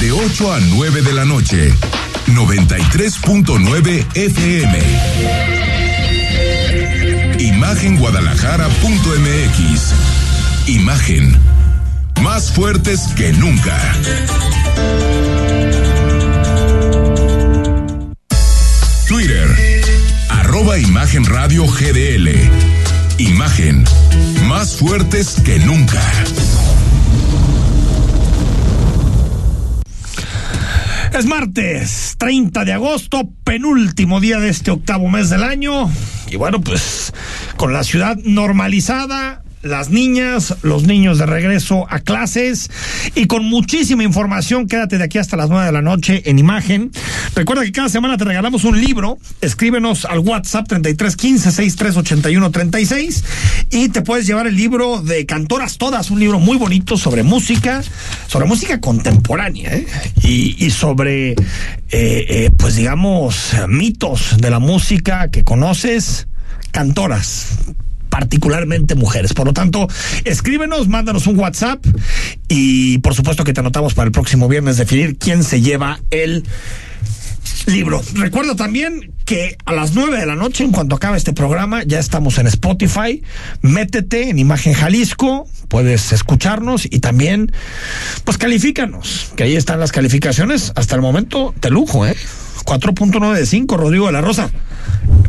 De 8 a 9 de la noche. 93.9 FM. Imagenguadalajara.mx. Imagen. Más fuertes que nunca. Twitter. Arroba Imagen Radio GDL. Imagen. Más fuertes que nunca. Es martes, 30 de agosto, penúltimo día de este octavo mes del año. Y bueno, pues con la ciudad normalizada, las niñas, los niños de regreso a clases y con muchísima información. Quédate de aquí hasta las nueve de la noche en imagen. Recuerda que cada semana te regalamos un libro. Escríbenos al WhatsApp 3315 638136 y te puedes llevar el libro de Cantoras Todas, un libro muy bonito sobre música, sobre música contemporánea ¿eh? y, y, sobre, eh, eh, pues digamos, mitos de la música que conoces. Cantoras, particularmente mujeres. Por lo tanto, escríbenos, mándanos un WhatsApp y por supuesto que te anotamos para el próximo viernes definir quién se lleva el libro. Recuerda también que a las 9 de la noche, en cuanto acabe este programa, ya estamos en Spotify. Métete en Imagen Jalisco, puedes escucharnos y también, pues califícanos, que ahí están las calificaciones. Hasta el momento, de lujo, ¿eh? 4.9 de 5, Rodrigo de la Rosa.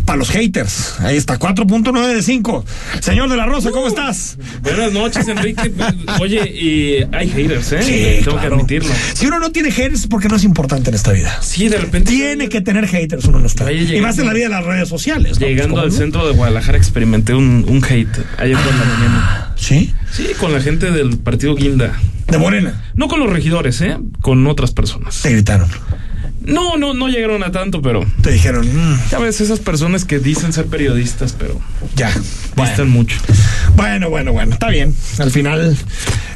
Para los haters. Ahí está, 4.9 de 5. Señor de la Rosa, ¿cómo uh, estás? Buenas noches, Enrique. Oye, y hay haters, ¿eh? Sí, Tengo claro. que admitirlo. Si uno no tiene haters, porque no es importante en esta vida. Sí, de repente. Tiene que tener haters uno en esta vida. Y más en la vida de las redes sociales. ¿no? Llegando al centro de Guadalajara experimenté un, un hate ayer por la mañana. ¿Sí? Sí, con la gente del partido Guinda. ¿De Morena? No con los regidores, ¿eh? Con otras personas. Te gritaron. No, no, no llegaron a tanto, pero. Te dijeron. Mm. Ya ves, esas personas que dicen ser periodistas, pero. Ya. Distan mucho. Bueno, bueno, bueno. Está bien. Al final,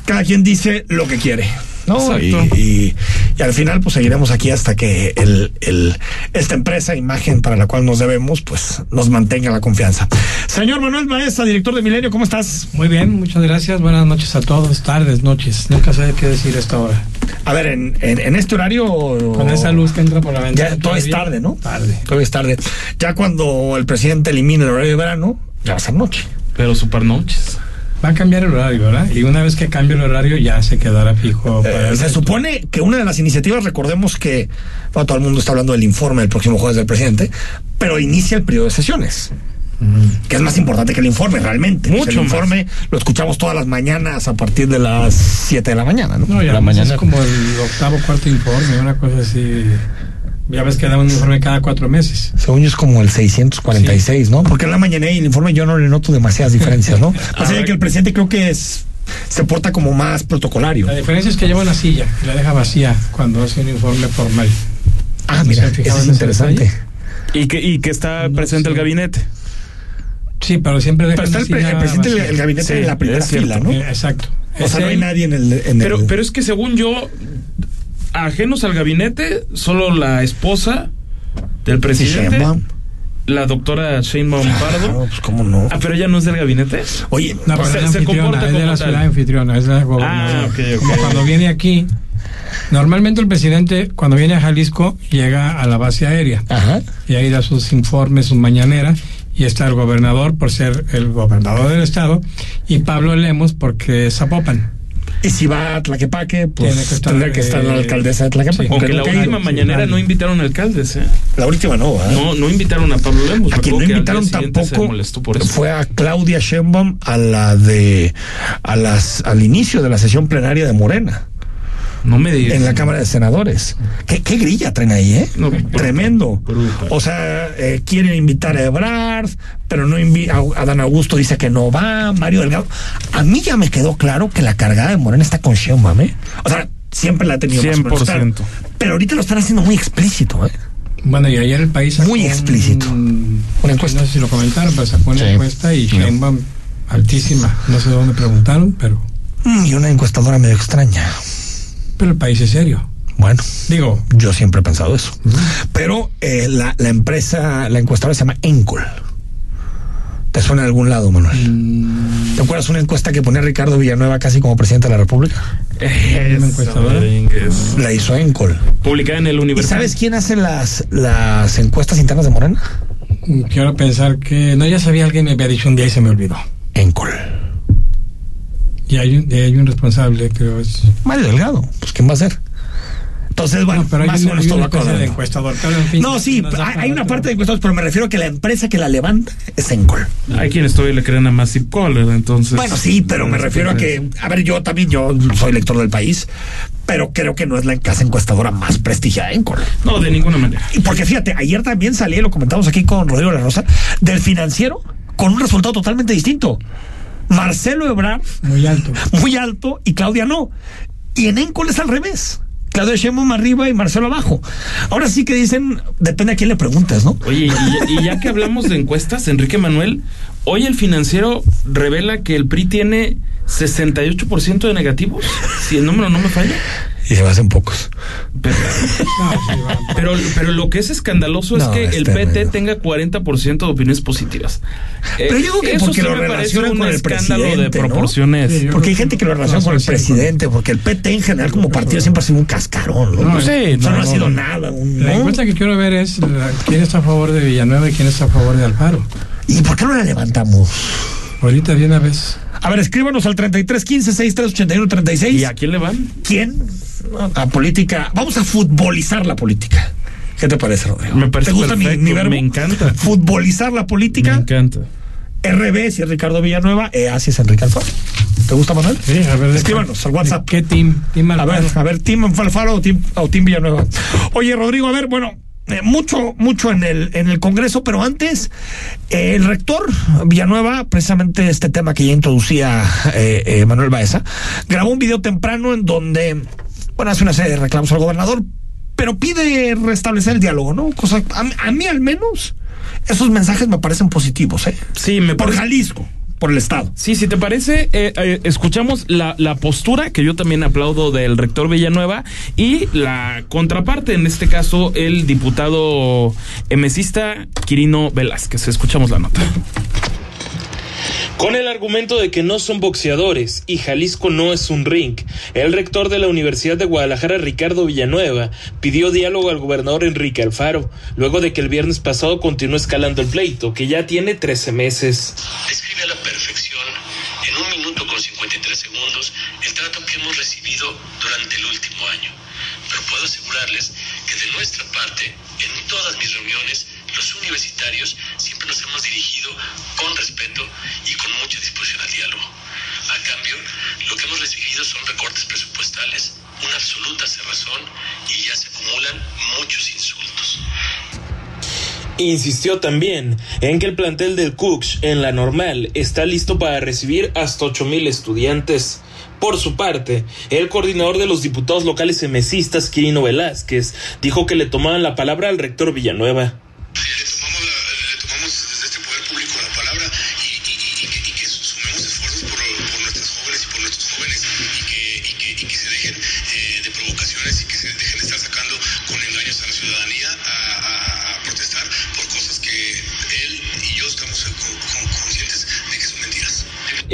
cada quien dice lo que quiere. ¿No? Y, y, y, al final, pues seguiremos aquí hasta que el, el, esta empresa, imagen para la cual nos debemos, pues nos mantenga la confianza. Señor Manuel Maestra, director de Milenio, ¿cómo estás? Muy bien, muchas gracias. Buenas noches a todos, tardes, noches. Nunca sé qué decir a esta hora. A ver, en, en, en este horario. Con esa luz que entra por la ventana. Ya todo es tarde, ¿no? Tarde. Todo es tarde. Ya cuando el presidente elimine el horario de verano, ya va a ser noche. Pero super noches va a cambiar el horario, ¿verdad? Y una vez que cambie el horario ya se quedará fijo. Para eh, se supone que una de las iniciativas, recordemos que bueno, todo el mundo está hablando del informe del próximo jueves del presidente, pero inicia el periodo de sesiones. Mm. Que es más importante que el informe, realmente. Mucho el informe más. lo escuchamos todas las mañanas a partir de las 7 de la mañana, ¿no? No, ya la mañana. es como el octavo, cuarto informe, una cosa así. Ya ves que da un informe cada cuatro meses. Según yo es como el 646, sí. ¿no? Porque en la mañana y el informe yo no le noto demasiadas diferencias, ¿no? Así que el presidente creo que es se porta como más protocolario. La diferencia es que lleva una silla y la deja vacía cuando hace un informe formal. Ah, mira, eso es interesante. Y que, y que está no presente sé. el gabinete. Sí, pero siempre deja Pero está el, el, presidente del el gabinete sí, en la primera fila, ¿no? Eh, exacto. O sea, no hay nadie en el. En pero, el... pero es que según yo, ajenos al gabinete, solo la esposa del presidente. La doctora Sheinbaum claro, Pardo. Pues cómo no. Ah, pero ella no es del gabinete. Oye, no, pero se, se comporta es de la ciudad anfitriona, es la gobernadora. Ah, okay, okay. Como cuando viene aquí, normalmente el presidente cuando viene a Jalisco llega a la base aérea Ajá. y ahí da sus informes, sus mañaneras y está el gobernador por ser el gobernador del estado y Pablo Lemos porque es Zapopan. Y si va a Tlaquepaque, pues Tiene que estar, tendrá que estar la alcaldesa de Tlaquepaque. Sí, aunque la última mañanera no invitaron alcaldes, ¿eh? La última no, ¿eh? No, no invitaron a Pablo Lemos. A quien no invitaron tampoco fue a Claudia Sheinbaum a la de a las al inicio de la sesión plenaria de Morena. No me digas. En la Cámara de Senadores. ¿Qué, qué grilla traen ahí, eh? No, Tremendo. brutal. O sea, eh, quieren invitar a Ebrard, pero no invi a, a Dan Augusto dice que no va, Mario Delgado. A mí ya me quedó claro que la cargada de Morena está con Sheinbaum, ¿eh? O sea, siempre la ha tenido 100%. más pero, ahorita lo están haciendo muy explícito, ¿eh? Bueno, y ayer el país Muy explícito. Un, una encuesta. No sé si lo comentaron, pero sacó una Sí. encuesta y Sheinbaum altísima. No sé dónde preguntaron, pero, Mm, y una encuestadora medio extraña. Pero el país es serio. Bueno, Digo, yo siempre he pensado eso. Pero eh, la, la empresa, la encuestadora se llama Encol. ¿Te suena de algún lado, Manuel? Mm. ¿Te acuerdas una encuesta que ponía Ricardo Villanueva casi como presidente de la República? Es Una encuestadora. Domínguez. La hizo Encol. Publicada en el ¿Y Universal. sabes quién hace las, las encuestas internas de Morena? Quiero pensar que. No, ya sabía, alguien me había dicho un día y se me olvidó. Encol. Y hay un, hay un responsable, creo es. Mario Delgado. Pues ¿quién va a ser? Entonces, bueno, No, pero hay más o una, menos hay todo una de acordado. encuestador. Pero en fin, No, sí, hay, hay una otro- parte de encuestados, pero me refiero a que la empresa que la levanta es Encol. Hay quienes todavía le creen a Massive Caller, entonces. Bueno, sí, pero me refiero a que, a ver, yo también, yo soy lector del país, pero creo que no es la casa encuestadora más prestigiada de Encol. No, de ninguna manera. Y porque fíjate, ayer también salí, lo comentamos aquí con Rodrigo La Rosa, del financiero con un resultado totalmente distinto. Marcelo Ebrard Muy alto. muy alto y Claudia no. Y en Encol es al revés. Claudia Sheinbaum arriba y Marcelo abajo. Ahora sí que dicen, depende a quién le preguntas, ¿no? Oye, y, ya- y ya que hablamos de encuestas, Enrique Manuel, hoy el financiero revela que el PRI tiene 68% de negativos, si el número no me falla. Y se me hacen pocos. Pero, No, sí, va. pero, pero lo que es escandaloso No, es que es el. PT tenga 40% de opiniones positivas. Eh, Pero yo digo que eso porque sí lo me parece relacionan con el escándalo de presidente, ¿no? proporciones. Sí, Porque hay gente que lo relaciona no con el presidente, porque el PT en general como partido siempre ha sido un cascarón, ¿no? No, sí, o sea, no, no, ha sido no. nada. un- La encuesta que quiero ver es la- quién está a favor de Villanueva y quién está a favor de Alfaro. ¿Y por qué no la levantamos? Ahorita de una vez. A ver, escríbanos al 33 15 63 81 36. ¿Y a quién le van? ¿Quién? A política. Vamos a futbolizar la política. ¿Qué te parece, Rodrigo? Me parece ¿Te gusta mi, perfecto, mi verbo? me encanta. Futbolizar la Me política. encanta. RB si es Ricardo Villanueva. EA si es Enrique Alfaro. ¿Te gusta, Manuel? Sí, a ver. Escríbanos al WhatsApp. ¿Qué team? Team A ver, a ver, Tim Alfaro o Tim Villanueva. Oye, Rodrigo, a ver, bueno, eh, mucho, mucho en el, en el Congreso, pero antes, eh, el rector Villanueva, precisamente este tema que ya introducía eh, Manuel Baeza, grabó un video temprano en donde, bueno, hace una serie de reclamos al gobernador, pero pide restablecer el diálogo, ¿no? Cosa, a, a mí al menos, esos mensajes me parecen positivos, ¿eh? Sí, me Por parece. Jalisco, por el Estado. Sí, si te parece, eh, eh, escuchamos la, la postura que yo también aplaudo del rector Villanueva y la contraparte, en este caso, el diputado emesista Quirino Velázquez. Escuchamos la nota. Con el argumento de que no son boxeadores y Jalisco no es un ring, el rector de la Universidad de Guadalajara, Ricardo Villanueva, pidió diálogo al gobernador Enrique Alfaro, luego de que el viernes pasado continuó escalando el pleito, que ya tiene 13 meses. describe a la perfección, en un minuto con 53 segundos, el trato que hemos recibido durante el último año. Pero puedo asegurarles que de nuestra parte, en todas mis reuniones, los universitarios siempre nos hemos dirigido con respeto y con mucha disposición al diálogo. A cambio, lo que hemos recibido son recortes presupuestales, una absoluta cerrazón y ya se acumulan muchos insultos. Insistió también en que el plantel del Cooks en la normal está listo para recibir hasta 8.000 estudiantes. Por su parte, el coordinador de los diputados locales emesistas, Quirino Velázquez, dijo que le tomaban la palabra al rector Villanueva.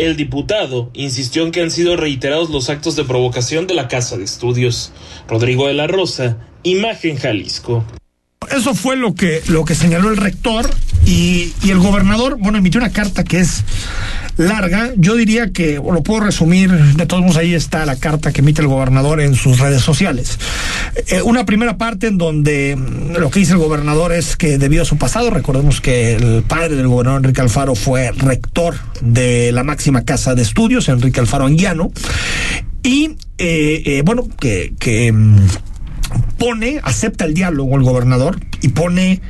El diputado insistió en que han sido reiterados los actos de provocación de la Casa de Estudios. Rodrigo de la Rosa, Imagen Jalisco. Eso fue lo que, lo que señaló el rector y, y el gobernador, bueno, emitió una carta que es larga. Yo diría que, lo puedo resumir, de todos modos ahí está la carta que emite el gobernador en sus redes sociales. Eh, una primera parte en donde mm, lo que dice el gobernador es que debido a su pasado, recordemos que el padre del gobernador Enrique Alfaro fue rector de la máxima casa de estudios, Enrique Alfaro Anguiano, y eh, eh, bueno, que... que mm, pone, acepta el diálogo el gobernador y pone,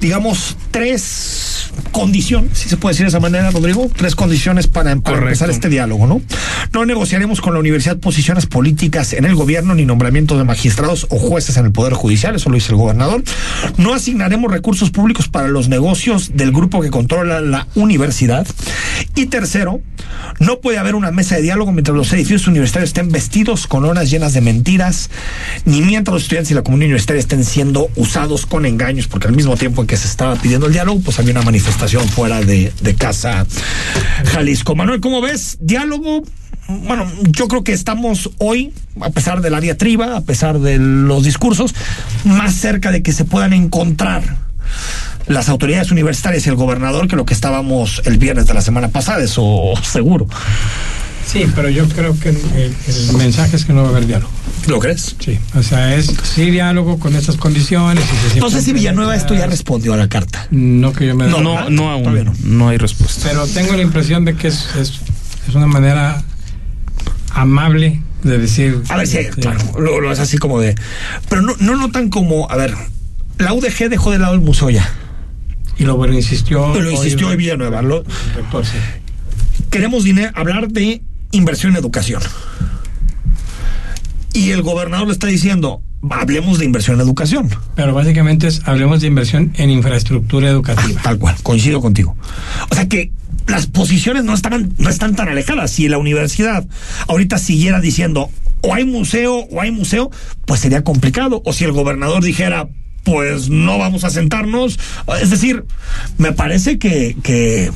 digamos, tres condiciones, si se puede decir de esa manera, Rodrigo, tres condiciones para, empezar este diálogo, ¿no? No negociaremos con la universidad posiciones políticas en el gobierno ni nombramientos de magistrados o jueces en el Poder Judicial, eso lo dice el gobernador. No asignaremos recursos públicos para los negocios del grupo que controla la universidad. Y tercero, no puede haber una mesa de diálogo mientras los edificios universitarios estén vestidos con lonas llenas de mentiras, ni mientras los estudiantes y la comunidad universitaria estén siendo usados con engaños, porque al mismo tiempo en que se estaba pidiendo el diálogo, pues había una manifestación manifestación fuera de, Casa Jalisco. Manuel, ¿cómo ves? Diálogo. Bueno, yo creo que estamos hoy, a pesar de la diatriba, a pesar de los discursos, más cerca de que se puedan encontrar las autoridades universitarias y el gobernador que lo que estábamos el viernes de la semana pasada, eso seguro. Sí, pero yo creo que el mensaje es que no va a haber diálogo. ¿Lo crees? Sí, o sea, es sí diálogo con esas condiciones. y se No sé si Villanueva esto ya respondió a la carta. No que yo me No, No, no aún. Todavía no. No. hay respuesta. Pero tengo la impresión de que es, es, es una manera amable de decir. A ver si, este, claro, lo, lo es así como de. Pero no, no notan como, a ver, la UDG dejó de lado el museo ya. Y lo bueno, insistió. Lo insistió hoy Villanueva. Lo- el rector, sí. queremos dinero, hablar de inversión en educación. Y el gobernador le está diciendo, hablemos de inversión en educación. Pero básicamente es, hablemos de inversión en infraestructura educativa. Tal cual, coincido contigo. O sea que las posiciones no estaban, no están tan alejadas. Si la universidad ahorita siguiera diciendo o hay museo o hay museo, pues sería complicado. O si el gobernador dijera pues no vamos a sentarnos. Es decir, me parece que, que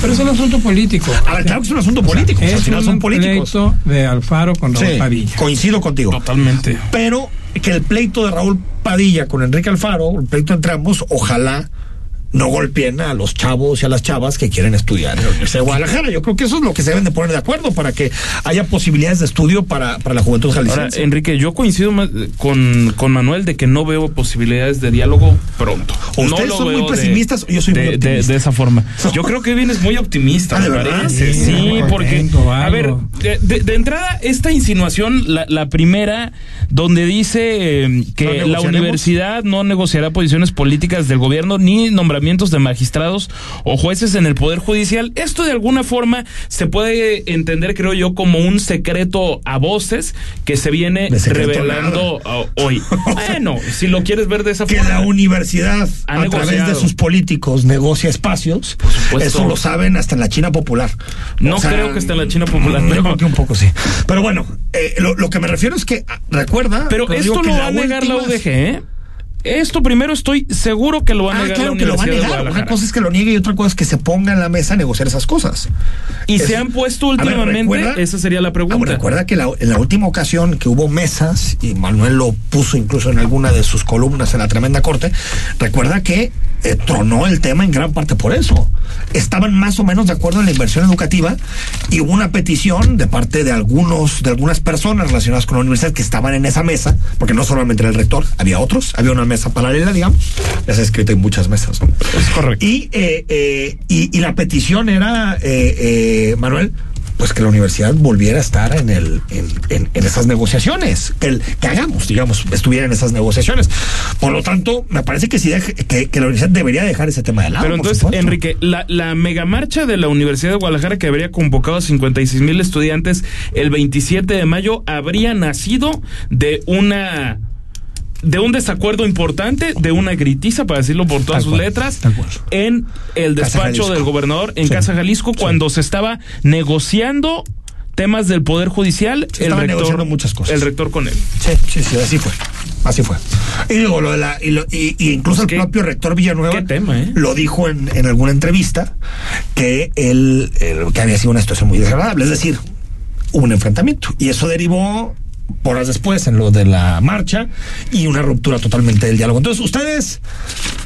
Pero es un asunto político. a ver, claro que es un asunto político. o sea, al Es final son políticos. pleito de Alfaro con Raúl Sí, Padilla. coincido contigo. Totalmente. pero que el pleito de Raúl Padilla con Enrique Alfaro, el pleito entre ambos, ojalá no golpeen a los chavos y a las chavas que quieren estudiar en la Universidad de Guadalajara. Yo creo que eso es lo que se deben de poner de acuerdo para que haya posibilidades de estudio para, para la juventud Ahora, jalisciense. Enrique, yo coincido con, con Manuel de que no veo posibilidades de diálogo pronto. ¿O no ustedes son muy de- pesimistas o yo soy muy de, de- optimista? de esa forma. Yo creo que vienes muy optimista, Ah, ¿de me verdad? parece. Sí, porque, contento, a ver, de, de- de entrada, esta insinuación, la, la primera, donde dice eh, ¿No que la universidad no negociará posiciones políticas del gobierno ni nombramientos de magistrados o jueces en el Poder Judicial. Esto de alguna forma se puede entender, creo yo, como un secreto a voces que se viene revelando hoy. Bueno, si lo quieres ver de esa que forma. la universidad a través de sus políticos negocia espacios, eso lo saben hasta en la China popular. No creo que esté en la China popular, Yo no. creo que un poco sí. Pero bueno, eh, lo, lo que me refiero es que ah, recuerda. Pero esto que lo va a negar la UDG, ¿eh? Esto primero estoy seguro que lo va a Ah, negar claro la que lo va a negar. Una cosa es que lo niegue y otra cosa es que se ponga en la mesa a negociar esas cosas. Y se han puesto ver, últimamente, recuerda- esa sería la Ah, pregunta. recuerda que la- en la última ocasión que hubo mesas, y Manuel lo puso incluso en alguna de sus columnas en la tremenda corte, recuerda que eh, tronó el tema en gran parte por eso. Estaban más o menos de acuerdo en la inversión educativa y hubo una petición de parte de algunos, de algunas personas relacionadas con la universidad que estaban en esa mesa, porque no solamente era el rector, había otros, había una mesa paralela, digamos, ya se ha escrito en muchas mesas. ¿no? Es correcto. Y, eh, eh, y, y la petición era, eh, Manuel, pues que la universidad volviera a estar en el en, en- en esas negociaciones, que, el, que hagamos, digamos, estuviera en esas negociaciones. Por lo tanto, me parece que sí deje- que, que la universidad debería dejar ese tema de lado. Pero entonces, supuesto. Enrique, la, la megamarcha de la Universidad de Guadalajara que habría convocado a 56 mil estudiantes el 27 de mayo habría nacido de una de un desacuerdo importante, de una gritiza, para decirlo por todas Tal sus cual, letras, en el despacho del gobernador en Sí. Casa Jalisco, cuando se estaba negociando temas del Poder Judicial, Se el rector, muchas cosas. el rector con él. Sí, sí, sí, así fue. Así fue. Y digo, lo de la, y, lo- y- y incluso el propio rector Villanueva tema, ¿eh? lo dijo en, en alguna entrevista que él, él- que había sido una situación muy desagradable. Es decir, hubo un enfrentamiento. Y eso derivó horas después en lo de la marcha y una ruptura totalmente del diálogo. Entonces, ustedes,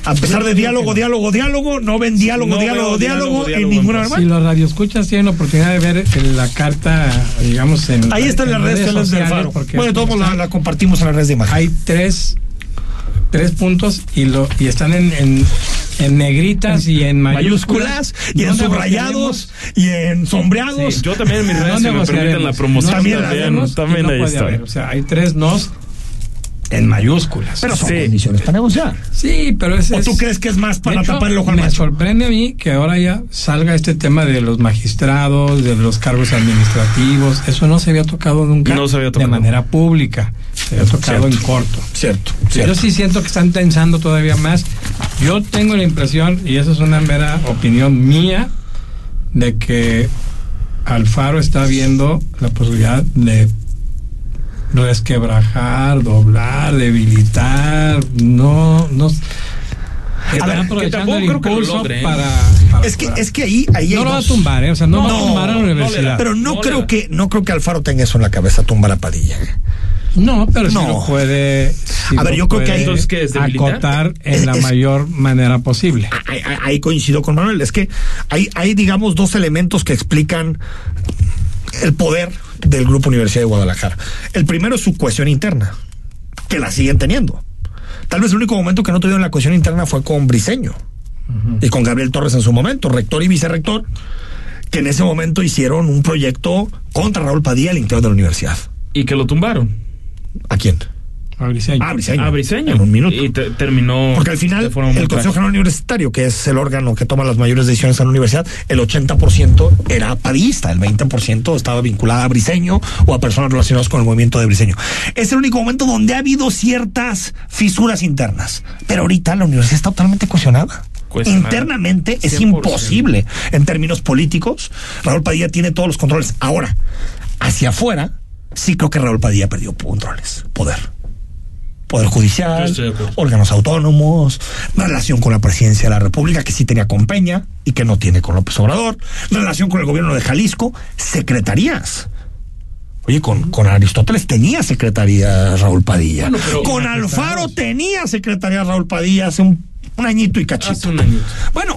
a pesar de diálogo, diálogo, diálogo, no ven diálogo, No diálogo, diálogo, diálogo, en ninguna entonces. Si los radioescuchas tienen la oportunidad de ver la carta, digamos, en. Ahí están en las redes sociales del Faro. porque Bueno, todos la, la compartimos en las redes de imagen. Hay tres, tres puntos y lo y están en, en, en negritas y en mayúsculas y en ¿Dónde subrayados y en sombreados. Sí, yo también en mis redes, si me permiten la promoción, También también, también, no ahí está. haber. O sea, hay tres nos en mayúsculas. Pero son Sí. condiciones para negociar. sí, pero es, ¿O es- tú crees que es más de para hecho, tapar el ojo al Me sorprende a mí que ahora ya salga este tema de los magistrados, de los cargos administrativos. Eso no se había tocado nunca No se había de tocado. manera pública. Se había tocado Cierto. en corto. Cierto, Yo sí siento que están tensando todavía más. Yo tengo la impresión, y esa es una mera opinión mía, de que Alfaro está viendo la posibilidad de resquebrajar, doblar, debilitar, no, no. Está ver, que aprovechando el que impulso para, para Es que, es que ahí, ahí no lo va a tumbar, ¿eh? o sea, no, va a No, tumbar a la no da. universidad. Pero no, No creo que, no creo que Alfaro tenga eso en la cabeza, tumba la padilla. No, pero No. lo puede. sí A ver, yo creo que puede ahí- Entonces, ¿qué es, debilitar? acotar en la Es- mayor manera posible. Ahí, ahí- ahí coincido con Manuel. Es que hay, hay, digamos, dos elementos que explican el poder del Grupo Universidad de Guadalajara. El primero es su cohesión interna, que la siguen teniendo. Tal vez el único momento que no tuvieron la cohesión interna fue con Briseño y con Gabriel Torres en su momento, rector y vicerrector, que en ese momento hicieron un proyecto contra Raúl Padilla al interior de la universidad. Y que lo tumbaron. ¿A quién? A Briseño. A Briseño. A Briseño. En un minuto. Y te- terminó. Porque al final, el Consejo. General Universitario, que es el órgano que toma las mayores decisiones en la universidad, el 80% era padista, el 20% estaba vinculada a Briseño o a personas relacionadas con el movimiento de Briseño. Es el único momento donde ha habido ciertas fisuras internas. Pero ahorita la universidad está totalmente cohesionada. Cuestionada. Internamente es 100%. imposible en términos políticos. Raúl Padilla tiene todos los controles. Ahora, hacia afuera, sí creo que Raúl Padilla perdió controles, poder. Poder judicial, órganos autónomos, relación con la presidencia de la República, que sí tenía con Peña y que no tiene con López Obrador, relación con el gobierno de Jalisco, secretarías. Oye, con, con Aristóteles tenía secretaría Raúl Padilla. Bueno, pero- con Alfaro tenía secretaría Raúl Padilla hace un, un añito y cachito. Hace un añito. Bueno,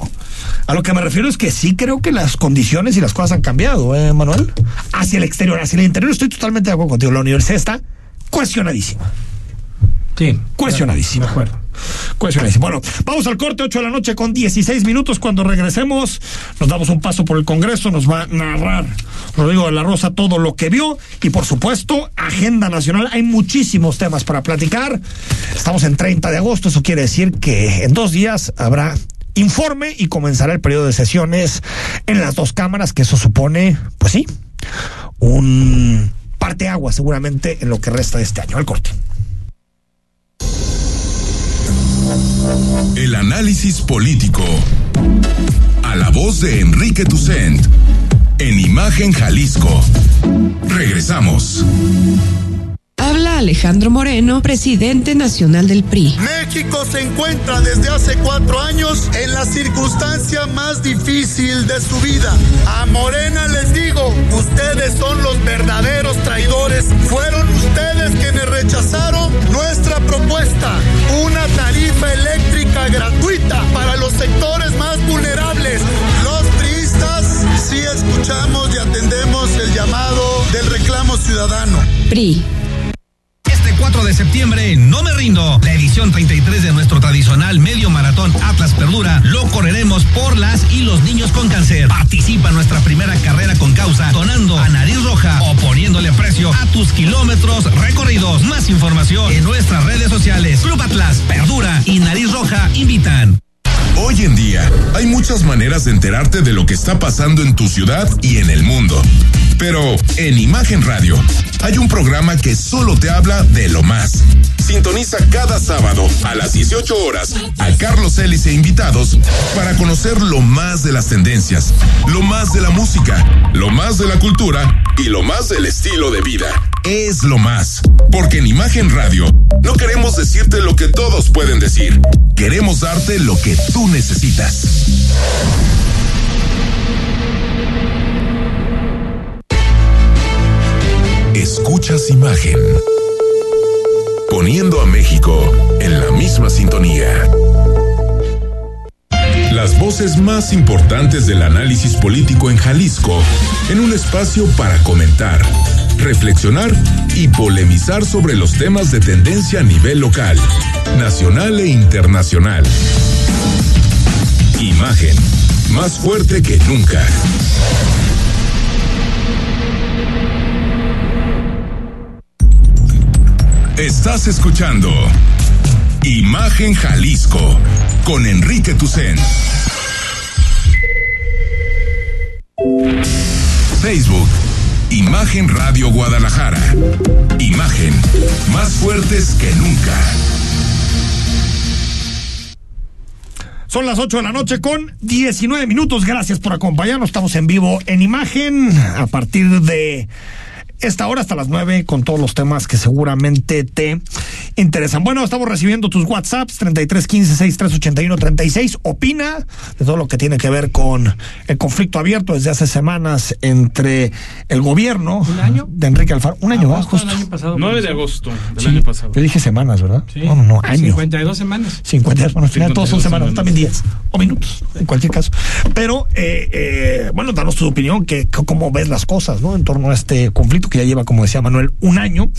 a lo que me refiero es que sí creo que las condiciones y las cosas han cambiado, ¿eh, Manuel? Hacia el exterior, hacia el interior estoy totalmente de acuerdo contigo. La universidad está cuestionadísima. Sí. Cuestionadísima. De acuerdo. Cuestionadísima. Bueno, vamos al corte, 8 de la noche con 16 minutos. Cuando regresemos, nos damos un paso por el Congreso, nos va a narrar Rodrigo de la Rosa todo lo que vio y, por supuesto, agenda nacional. Hay muchísimos temas para platicar. Estamos en 30 de agosto, eso quiere decir que en dos días habrá informe y comenzará el periodo de sesiones en las dos cámaras, que eso supone, pues sí, un parteagua seguramente en lo que resta de este año. Al corte. El análisis político. A la voz de Enrique Tucent. En Imagen Jalisco. Regresamos. Habla Alejandro Moreno, presidente nacional del PRI. México se encuentra desde hace cuatro años en la circunstancia más difícil de su vida. A Morena les digo, ustedes son los verdaderos traidores. Fueron ustedes quienes rechazaron nuestra propuesta. Una tarifa eléctrica gratuita para los sectores más vulnerables. Los priistas sí escuchamos y atendemos el llamado del reclamo ciudadano. PRI. Este 4 de septiembre, no me rindo. La edición 33 de nuestro tradicional medio maratón Atlas Perdura lo correremos por las y los niños con cáncer. Participa en nuestra primera carrera con causa, donando a nariz roja o poniéndole precio a tus kilómetros recorridos. Más información en nuestras redes sociales. Club Atlas, Perdura y Nariz Roja invitan. Hoy en día hay muchas maneras de enterarte de lo que está pasando en tu ciudad y en el mundo. Pero en Imagen Radio hay un programa que solo te habla de lo más. Sintoniza cada sábado a las 18 horas a Carlos Ellis e invitados para conocer lo más de las tendencias, lo más de la música, lo más de la cultura y lo más del estilo de vida. Es lo más. Porque en Imagen Radio no queremos decirte lo que todos pueden decir. Queremos darte lo que tú necesitas. Escuchas imagen. Poniendo a México en la misma sintonía. Las voces más importantes del análisis político en Jalisco, en un espacio para comentar, reflexionar y polemizar sobre los temas de tendencia a nivel local, nacional e internacional. Imagen, más fuerte que nunca. Estás escuchando Imagen Jalisco con Enrique Tucen. Facebook, Imagen Radio Guadalajara. Imagen, más fuertes que nunca. Son las 8 de la noche con 19 minutos. Gracias por acompañarnos. Estamos en vivo en imagen a partir de esta hora hasta las 9 con todos los temas que seguramente te interesan. Bueno, estamos recibiendo tus WhatsApps 3315-6381-36. Opina de todo lo que tiene que ver con el conflicto abierto desde hace semanas entre el gobierno ¿Un año? de Enrique Alfaro. Un año. Agosto Justo. año pasado. 9 de agosto del Sí, año pasado. Yo dije semanas, ¿verdad? Sí. No, no, no, años. 52 semanas. 50, bueno, al final todos son 52 semanas, semanas. también días o minutos, en cualquier caso. Pero, eh, eh, bueno, danos tu opinión, que, que cómo ves las cosas, ¿no? En torno a este conflicto ya lleva, como decía Manuel, un año.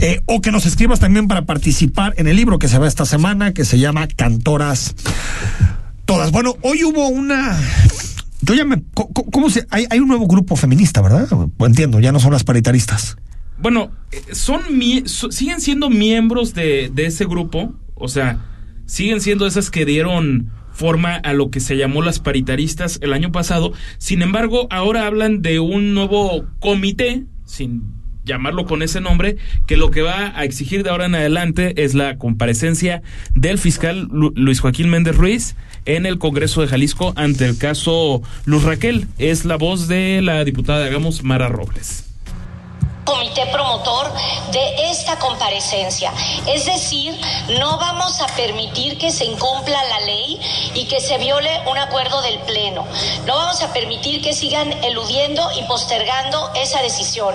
Eh, o que nos escribas también para participar en el libro que se va esta semana, que se llama Cantoras Todas. Bueno, hoy hubo una. Yo ya me. ¿Cómo se.? Hay, hay un nuevo grupo feminista, ¿verdad? Entiendo, ya no son las paritaristas. Bueno, eh, son mie- so- siguen siendo miembros de, de ese grupo, o sea, siguen siendo esas que dieron forma a lo que se llamó las paritaristas el año pasado. Sin embargo, ahora hablan de un nuevo comité, sin llamarlo con ese nombre, que lo que va a exigir de ahora en adelante es la comparecencia del fiscal Lu- Luis Joaquín Méndez Ruiz en el Congreso de Jalisco ante el caso Luz Raquel. Es la voz de la diputada, digamos, Mara Robles. Comité promotor de esta comparecencia. Es decir, no vamos a permitir que se incumpla la ley y que se viole un acuerdo del Pleno. No vamos a permitir que sigan eludiendo y postergando esa decisión.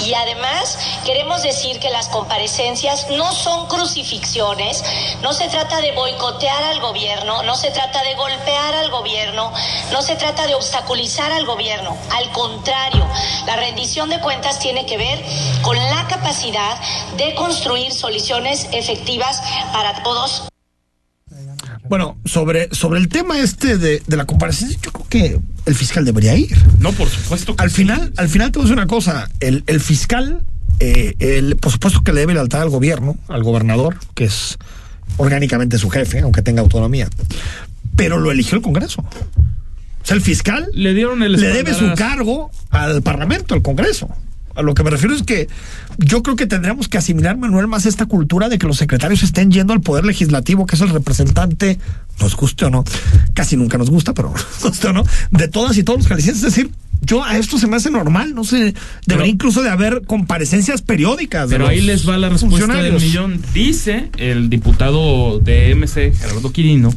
Y además, queremos decir que las comparecencias no son crucifixiones, no se trata de boicotear al gobierno, no se trata de golpear al gobierno, no se trata de obstaculizar al gobierno. Al contrario, la rendición de cuentas tiene que ver con la capacidad de construir soluciones efectivas para todos. Bueno, sobre, sobre el tema este de, de la comparecencia, yo creo que el fiscal debería ir. No, por supuesto que Al sí. final, al final te voy a decir una cosa, el, el fiscal, eh, el, por supuesto que le debe lealtad al gobierno, al gobernador, que es orgánicamente su jefe, aunque tenga autonomía, pero lo eligió el Congreso. O sea, el fiscal Le dieron el le debe su cargo al Parlamento, al Congreso. A lo que me refiero es que yo creo que tendríamos que asimilar, Manuel, más esta cultura de que los secretarios estén yendo al Poder Legislativo, que es el representante, nos guste o no, casi nunca nos gusta, pero nos guste o no, de todas y todos los jaliscienses. Es decir, yo a esto se me hace normal, no sé, debería incluso de haber comparecencias periódicas. Pero ahí les va la respuesta del millón. Dice el diputado de MC, Gerardo Quirino,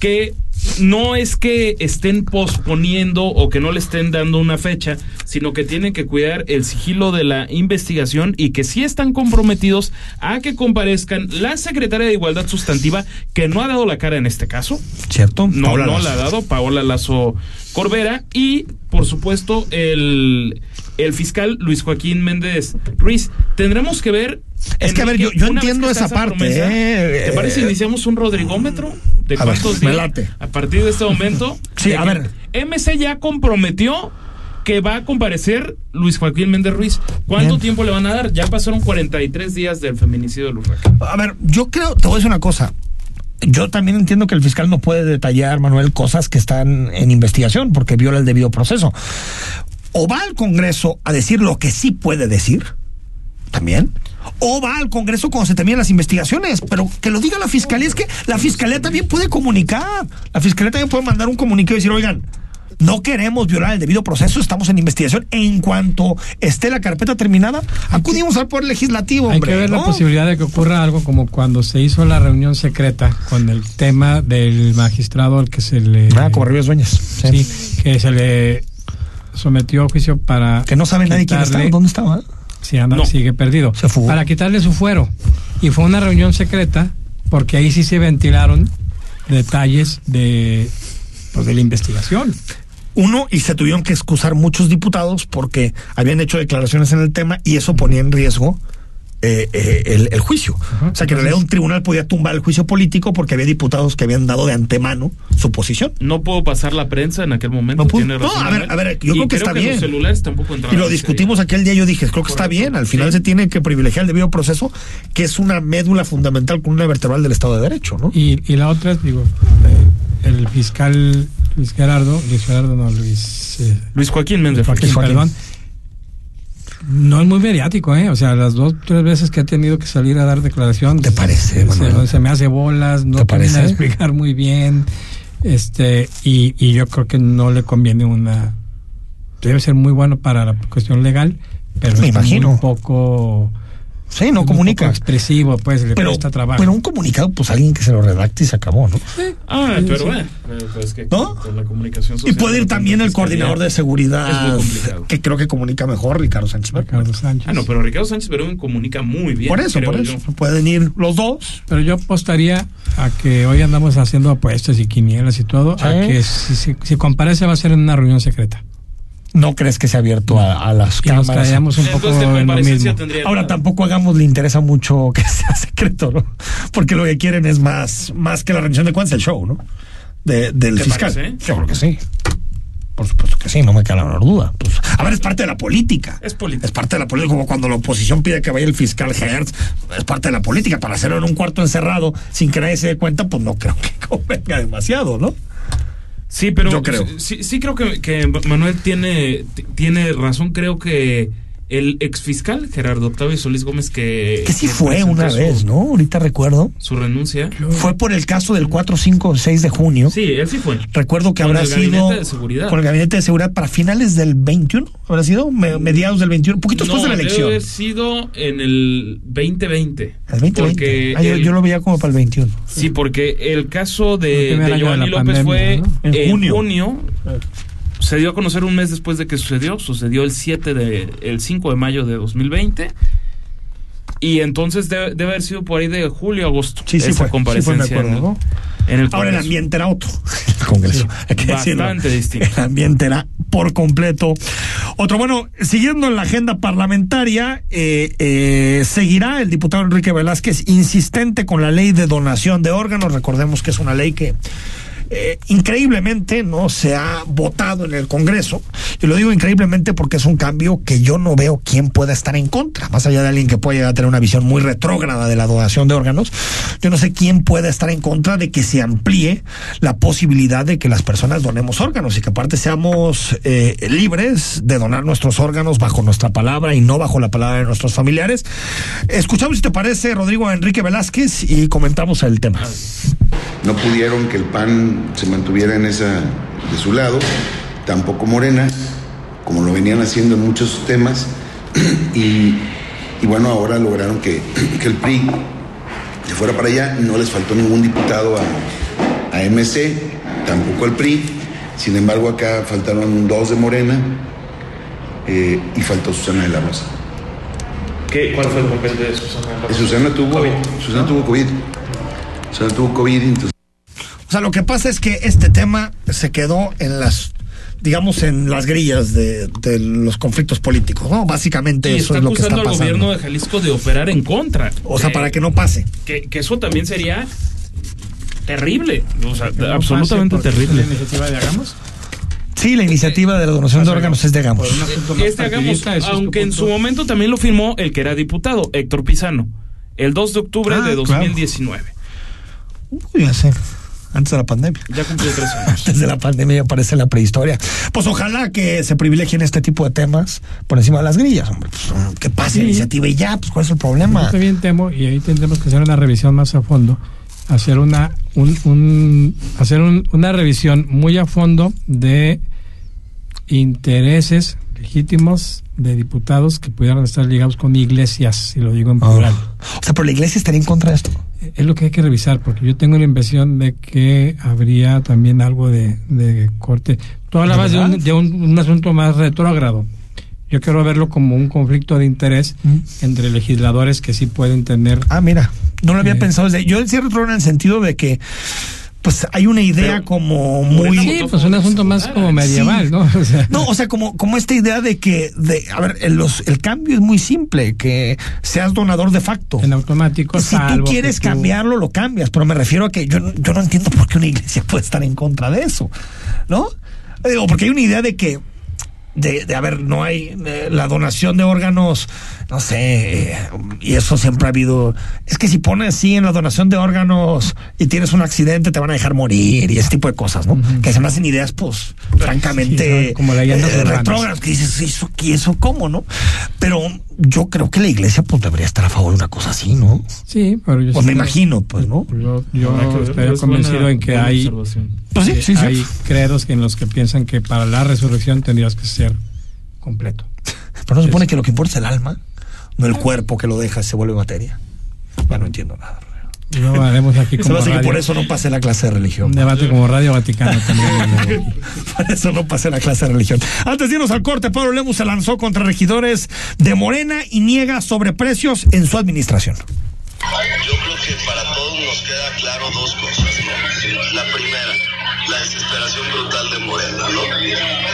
que no es que estén posponiendo o que no le estén dando una fecha, sino que tienen que cuidar el sigilo de la investigación y que sí están comprometidos a que comparezcan la secretaria de Igualdad Sustantiva, que no ha dado la cara en este caso, ¿Cierto? no, Paola no Lazo. la ha dado Paola Lazo Corbera y por supuesto el, el fiscal Luis Joaquín Méndez Ruiz. Tendremos que ver. Es que, a ver, yo- entiendo esa parte, promesa, eh, ¿Te parece eh, iniciamos un rodrigómetro? ¿De a cuántos días? partir de este momento. Sí, de a que ver. MC ya comprometió que va a comparecer Luis Joaquín Méndez Ruiz. ¿Cuánto Bien. tiempo le van a dar? Ya pasaron 43 días del feminicidio de Luz Raquel. A ver, yo creo, te voy a decir una cosa. Yo también entiendo que el fiscal no puede detallar, Manuel, cosas que están en investigación porque viola el debido proceso. O va al Congreso a decir lo que sí puede decir, también. O va al Congreso cuando se terminen las investigaciones, pero que lo diga la fiscalía. Es que la fiscalía también puede comunicar. La fiscalía también puede mandar un comunicado y decir, oigan, no queremos violar el debido proceso, estamos en investigación. En cuanto esté la carpeta terminada, acudimos al Poder Legislativo. Hay hombre, que ver la posibilidad de que ocurra algo como cuando se hizo la reunión secreta con el tema del magistrado al que se le Ah, como Ríos Dueñas. Sí. sí, que se le sometió a juicio para Que no sabe nadie quién está, dónde estaba. Sí, anda, No. sigue perdido. Se fugó. Para quitarle su fuero. Y fue una reunión secreta porque ahí sí se ventilaron detalles de, pues, de la investigación. Uno, y se tuvieron que excusar muchos diputados porque habían hecho declaraciones en el tema y eso ponía en riesgo eh, eh, el, el juicio. O sea, que en realidad un tribunal podía tumbar el juicio político porque había diputados que habían dado de antemano su posición. No puedo pasar la prensa en aquel momento. No pudo- tiene no, razón a ver, a ver, yo Y creo que está bien. los celulares tampoco Y lo discutimos día. aquel día, yo dije, creo que está Correcto. bien, al final Sí. se tiene que privilegiar el debido proceso, que es una médula fundamental con una vertebral del Estado de Derecho, ¿no? Y, y la otra, digo, eh, el fiscal Luis Gerardo, Luis Gerardo, no, Luis eh, Luis Joaquín Méndez Joaquín. Joaquín. perdón. No es muy mediático, ¿eh? O sea, las dos, tres veces que ha tenido que salir a dar declaración. ¿Te parece, Se, Manuel? se me hace bolas, no ¿Te de explicar muy bien. Este, y, y yo creo que no le conviene una. Debe ser muy bueno para la cuestión legal, pero Me es imagino. muy poco Sí, no Es comunica. Un poco expresivo, pues, le Pero, cuesta trabajo. pero un comunicado, pues alguien que se lo redacte y se acabó, ¿no? Ah, pero bueno, pues que ¿No? con la comunicación Y social. puede ir también el coordinador de Es seguridad, muy complicado. que creo que comunica mejor, Ricardo Sánchez. Ricardo Sánchez. Ah, no, pero Ricardo Sánchez Perón comunica muy bien. Por eso, por eso. yo. Pueden ir los dos. Pero yo apostaría a que hoy andamos haciendo apuestas y quinielas y todo, a Sí. que si, si, si comparece va a ser en una reunión secreta. ¿No crees que sea abierto a, a las nos cámaras? callamos un poco Entonces, en lo mismo. Ahora tampoco hagamos, le interesa mucho que sea secreto, ¿no? Porque lo que quieren es más, más que la rendición de cuentas, el show, ¿no? De, del ¿Te fiscal. parece? Yo creo que sí. Por supuesto que sí, no me queda la menor duda. Pues, a ver, es parte de la política. Es política. Es parte de la política, como cuando la oposición pide que vaya el fiscal Hertz, es parte de la política. Para hacerlo en un cuarto encerrado sin que nadie se dé cuenta, pues no creo que convenga demasiado, ¿no? Sí, pero Yo creo. Sí, sí creo que, que Manuel tiene, tiene razón. Creo que el exfiscal Gerardo Octavio Solís Gómez que... Que sí que fue una su- vez, ¿no? Ahorita recuerdo. Su renuncia. Fue por el caso del 4, 5, 6 de junio. Sí, él sí fue. Recuerdo que Con habrá el sido gabinete de seguridad. con el gabinete de seguridad para finales del 21, habrá sido Me- mediados del 21, poquito después no, de la debe elección. haber sido en el 2020. El 2020. Porque Ah, yo, el- yo lo veía como para el 21. Sí, porque el caso El de, primer de de Giovanni la López fue pandemia, ¿no? En en, junio. junio. Se dio a conocer un mes después de que sucedió. Sucedió el 7 de, el 5 de mayo de 2020. Y entonces debe, debe haber sido por ahí de julio, agosto. Sí, sí esa fue. Sí fue, me comparecencia acuerdo, en, el- ¿no? en el Ahora el ambiente era otro. El Congreso. decirlo. Bastante distinto. El ambiente era por completo otro. Bueno, siguiendo en la agenda parlamentaria, eh, eh, seguirá el diputado Enrique Velázquez insistente con la ley de donación de órganos. Recordemos que es una ley que eh, increíblemente no se ha votado en el Congreso. Y lo digo increíblemente porque es un cambio que yo no veo quién pueda estar en contra. Más allá de alguien que pueda llegar a tener una visión muy retrógrada de la donación de órganos, yo no sé quién pueda estar en contra de que se amplíe la posibilidad de que las personas donemos órganos y que aparte seamos eh, libres de donar nuestros órganos bajo nuestra palabra y no bajo la palabra de nuestros familiares. Escuchamos, si te parece, Rodrigo Enrique Velázquez y comentamos el tema. No pudieron que el PAN se mantuviera en esa de su lado, tampoco Morena, como lo venían haciendo en muchos temas, y, y bueno, ahora lograron que, que el PRI se fuera para allá, no les faltó ningún diputado a, a MC, tampoco al PRI, sin embargo acá faltaron dos de Morena eh, y faltó Susana de la Rosa. ¿Qué, ¿Cuál fue el papel de Susana? Eh, Susana tuvo COVID. Susana tuvo COVID. Susana tuvo COVID, entonces sea, lo que pasa es que este tema se quedó en las, digamos, en las grillas de, de los conflictos políticos, ¿no? Básicamente Y eso es lo que está acusando al pasando. gobierno de Jalisco de operar en contra. O sea, Eh, para que no pase. que, que eso también sería terrible. O sea, no absolutamente terrible. es La iniciativa de Hagamos. Sí, la iniciativa de la donación de órganos es de Gamos. Por un asunto más Este hagamos, aunque en su momento también lo firmó el que era diputado, Héctor Pizano, el 2 de octubre Ah, de claro. 2019. Uy, ya sé. Antes de la pandemia. Ya cumplió tres años. Antes de la pandemia ya aparece en la prehistoria. Pues ojalá que se privilegien este tipo de temas por encima de las grillas, hombre. Pues, que pase la iniciativa y ya, pues cuál es el problema. Yo también temo, y ahí tendremos que hacer una revisión más a fondo, hacer una, un, un- hacer un- una revisión muy a fondo de intereses legítimos de diputados que pudieran estar ligados con iglesias, si lo digo en plural. Oh. O sea, pero la iglesia estaría en contra de esto. Es lo que hay que revisar, porque yo tengo la impresión de que habría también algo de, de corte. Tú hablabas de, un, de un, un asunto más retrógrado. Yo quiero verlo como un conflicto de interés Mm. entre legisladores que sí pueden tener Ah, mira, no lo había Eh. pensado. Yo decía retro en el sentido de que, pues hay una idea Pero, como muy. Sí, pues un asunto más como medieval, Sí. ¿no? O sea, No, o sea, como, como esta idea de que, de, a ver, el, los, el cambio es muy simple, que seas donador de facto. en automático. Si tú quieres tú- cambiarlo, lo cambias, pero me refiero a que yo, no- yo no entiendo por qué una iglesia puede estar en contra de eso, ¿no? Digo, porque hay una idea de que, de, de a ver, no hay eh, la donación de órganos, no sé, eh, y eso siempre ha habido. Es que si pones así en la donación de órganos y tienes un accidente, te van a dejar morir y ese tipo de cosas, ¿no? Que se me hacen ideas, pues, francamente, Sí, como leyendas eh, retrógradas, que dices, ¿y eso, ¿y eso cómo, no? Pero yo creo que la iglesia, pues, debería estar a favor de una cosa así, ¿no? Sí, pero yo Pues sí me creo- imagino, pues, ¿no? Yo, yo Habrá que ver, estaría es convencido buena- en que hay. Pues sí, sí. hay credos en los que piensan que para la resurrección tendrías que ser completo. Pero no se supone que lo que importa es el alma. No el cuerpo que lo deja se vuelve materia. Ya no entiendo nada. No haremos aquí Se como me hace que por eso no pasé la clase de religión. un debate como Radio Vaticano también. Por eso no pasé la clase de religión. Antes de irnos al corte, Pablo Lemus se lanzó contra regidores de Morena y niega sobreprecios en su administración. Yo creo que para todos nos queda claro dos cosas, ¿no? La primera, la desesperación brutal de Morena, ¿no?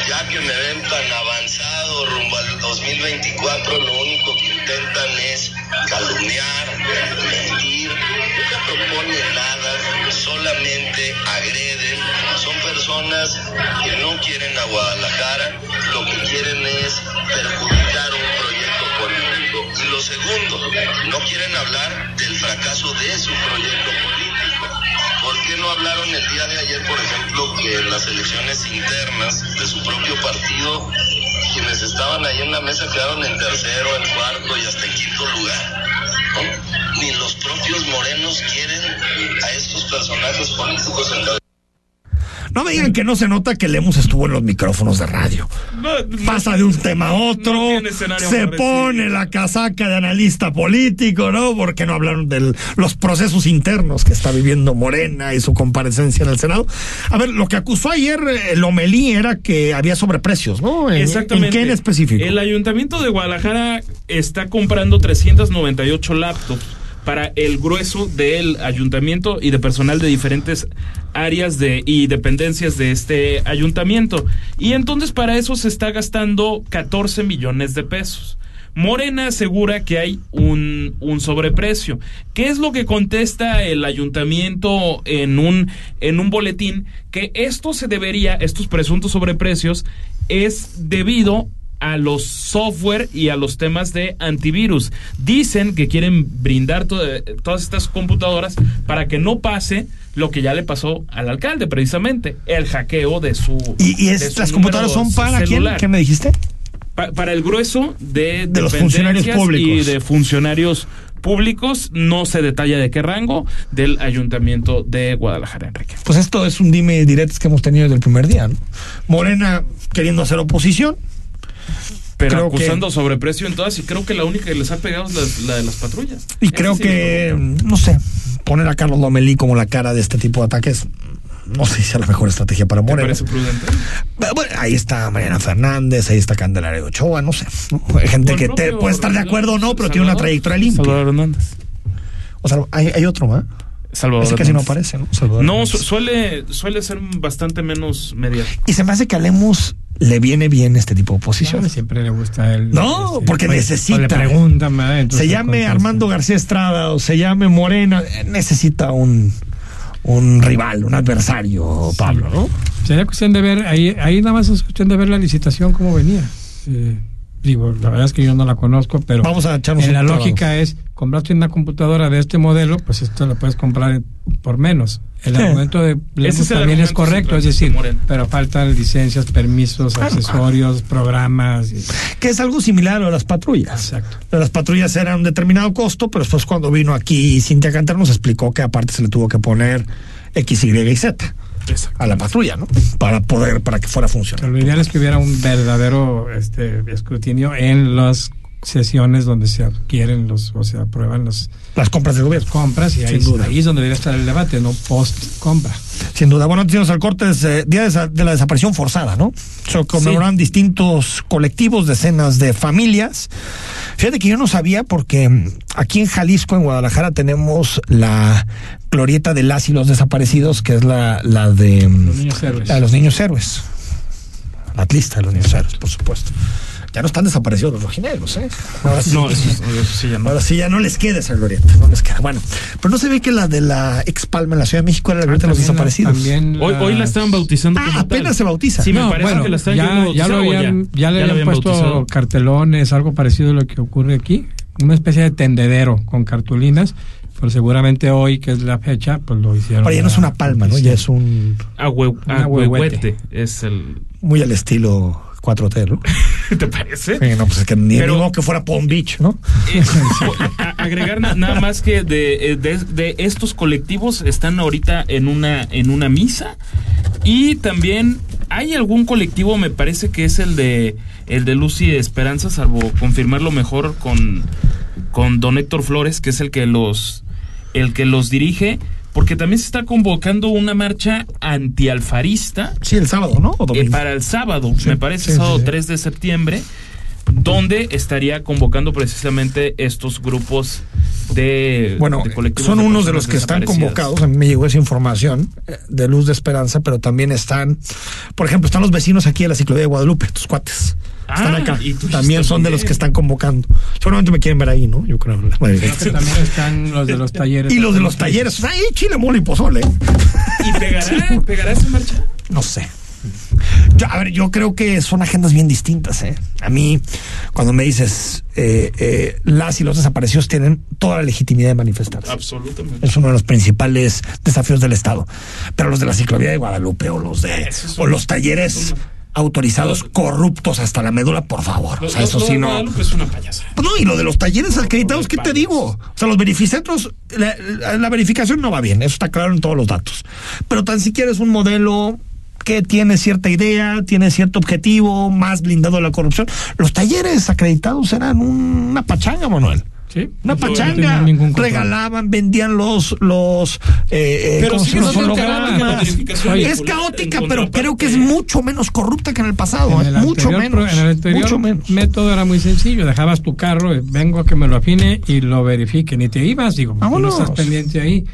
Ya que me ven tan avanzado rumbo al 2024, lo único que intentan es calumniar, mentir, nunca proponen nada, solamente agreden. Son personas que no quieren a Guadalajara, lo que quieren es perjudicar un proyecto político. Y lo segundo, no quieren hablar del fracaso de su proyecto político. ¿Por qué no hablaron el día de ayer, por ejemplo, que en las elecciones internas de su propio partido, quienes estaban ahí en la mesa quedaron en tercero, en cuarto y hasta en quinto lugar? Ni los propios morenos quieren a estos personajes políticos en No me digan que no se nota que Lemus estuvo en los micrófonos de radio. Pasa de un tema a otro, No se pone la casaca de analista político, ¿no? Porque no hablaron de los procesos internos que está viviendo Morena y su comparecencia en el Senado. A ver, lo que acusó ayer eh, Lomelí era que había sobreprecios, ¿no? ¿En, Exactamente. ¿En qué en específico? El ayuntamiento de Guadalajara está comprando 398 laptops para el grueso del ayuntamiento y de personal de diferentes áreas de y dependencias de este ayuntamiento. Y entonces para eso se está gastando 14 millones de pesos. Morena asegura que hay un, un sobreprecio. ¿Qué es lo que contesta el ayuntamiento en un, en un boletín? Que esto se debería, estos presuntos sobreprecios, es debido a los software y a los temas de antivirus. Dicen que quieren brindar to- todas estas computadoras para que no pase lo que ya le pasó al alcalde, precisamente, el hackeo de su. ¿Y, y de es- su las computadoras son para quién? celular. ¿Qué me dijiste? Pa- para el grueso de, De los funcionarios públicos. y de funcionarios públicos, no se detalla de qué rango, del ayuntamiento de Guadalajara, Enrique. Pues esto es un dime y diretes que hemos tenido desde el primer día, ¿no? Morena queriendo hacer oposición. Pero Creo acusando sobreprecio en todas, y creo que la única que les ha pegado es la, la de las patrullas. Y creo que, no sé, poner a Carlos Lomelí como la cara de este tipo de ataques, no sé si sea la mejor estrategia para ¿Te Morena. parece prudente? Bueno, ahí está Mariana Fernández, ahí está Candelaria Ochoa, no sé. Hay gente que te puede estar de acuerdo o no, pero tiene una trayectoria limpia. Salvador Hernández. O sea, hay, hay otro, ¿ah? Salvador Ese casi no aparece, ¿no? Salvador No, su- suele, suele ser bastante menos mediático. Y se me hace que a Lemus le viene bien este tipo de Claro, oposiciones. siempre le gusta el. No, porque o- necesita. o le se llame. Armando García Estrada o se llame Morena, eh, necesita un, un rival, un adversario, Pablo, ¿no? Sería cuestión de ver, ahí, ahí nada más es cuestión de ver la licitación cómo venía. Eh, digo, la verdad es que yo no la conozco, pero Vamos a echarnos en la lógica es, compraste una computadora de este modelo, pues esto lo puedes comprar por menos. El Sí. argumento de es el también es correcto, es de decir, pero faltan licencias, permisos, accesorios, programas. y- Que es algo similar a las patrullas. Exacto. Las patrullas eran un determinado costo, pero después cuando vino aquí Cintia Cantar nos explicó que aparte se le tuvo que poner X, Y y Z a la patrulla, ¿no? Para poder, para que fuera Pero funcional. lo ideal es que hubiera un verdadero este, escrutinio en las sesiones donde se adquieren los, o se aprueban los Las compras del gobierno. compras y ahí, es donde debería estar el debate, no post compra. Sin duda. Bueno, antes al corte es eh, Día de, de la Desaparición Forzada, ¿no? Se conmemoran distintos colectivos, decenas de familias. Fíjate que yo no sabía porque mm, aquí en Jalisco, en Guadalajara, tenemos la glorieta de las y los desaparecidos, que es la, la de mm, Los niños héroes. la de los niños héroes. La lista de los niños héroes, por supuesto. Ya no están desaparecidos los rojinegros, ¿eh? Ahora sí. No, eso, eso sí ya no. Ahora sí, ya no les queda esa glorieta, no les queda. Bueno, pero no se ve que la de la Ex Palma en la Ciudad de México era la glorieta de los la- desaparecidos. también Hoy, la- hoy la estaban bautizando Ah, como apenas tal. se bautiza. Sí, me parece bueno, que la están ya, ya lo bautizar, ¿o habían, ya le habían puesto bautizado. cartelones, algo parecido a lo que ocurre aquí, una especie de tendedero con cartulinas, pero seguramente hoy, que es la fecha, pues lo hicieron. Ahora ya no es una palma, ¿no? Ya es un Ahuehuete es el... muy al estilo 4T, ¿no? ¿Te parece? Sí, no, pues es que ni, Pero- modo que fuera Palm Beach, ¿no? Eh, agregar na- nada más que de, eh, de, de estos colectivos están ahorita en una en una misa y también hay algún colectivo, me parece que es el de el de Lucy Esperanza, salvo confirmarlo mejor con, con don Héctor Flores, que es el que los el que los dirige, porque también se está convocando una marcha antialfarista. Sí, el sábado, ¿no? Eh, para el sábado, me parece, sábado 3 de septiembre, donde estaría convocando precisamente estos grupos de, bueno, de son unos de los que están convocados. A mí me llegó esa información eh, de Luz de Esperanza, pero también están, por ejemplo, están los vecinos aquí de la ciclovía de Guadalupe, tus cuates. Están Ah, acá. y También son de los que están convocando. Seguramente me quieren ver ahí, ¿no? Yo creo. Creo que también están los de los talleres. Y los de los talleres. Ahí, chile, mole y pozole. ¿Y pegará, pegará esa marcha? No sé. Yo, a ver, yo creo que son agendas bien distintas. ¿eh? A mí, cuando me dices, eh, eh, las y los desaparecidos tienen toda la legitimidad de manifestarse. Absolutamente. Es uno de los principales desafíos del Estado. Pero los de la ciclovía de Guadalupe o los de o los talleres autorizados corruptos hasta la médula, por favor. O sea, eso sí no. Es una payasa. Pues no, y lo de los talleres acreditados, ¿qué te digo? O sea, los verificentros, la, la- la verificación no va bien, eso está claro en todos los datos. Pero tan siquiera es un modelo que tiene cierta idea, tiene cierto objetivo, más blindado de la corrupción. Los talleres acreditados eran un- una pachanga, Manuel. Sí, Una no pachanga, regalaban, vendían los los eh, eh, Pero Los la es caótica, en pero creo que es mucho menos corrupta que en el pasado, En ¿eh? mucho anterior menos, En el anterior mucho menos. método era muy sencillo. Dejabas tu carro, eh, vengo a que me lo afine y lo verifiquen. Y te ibas, digo, no Vámonos. estás pendiente ahí.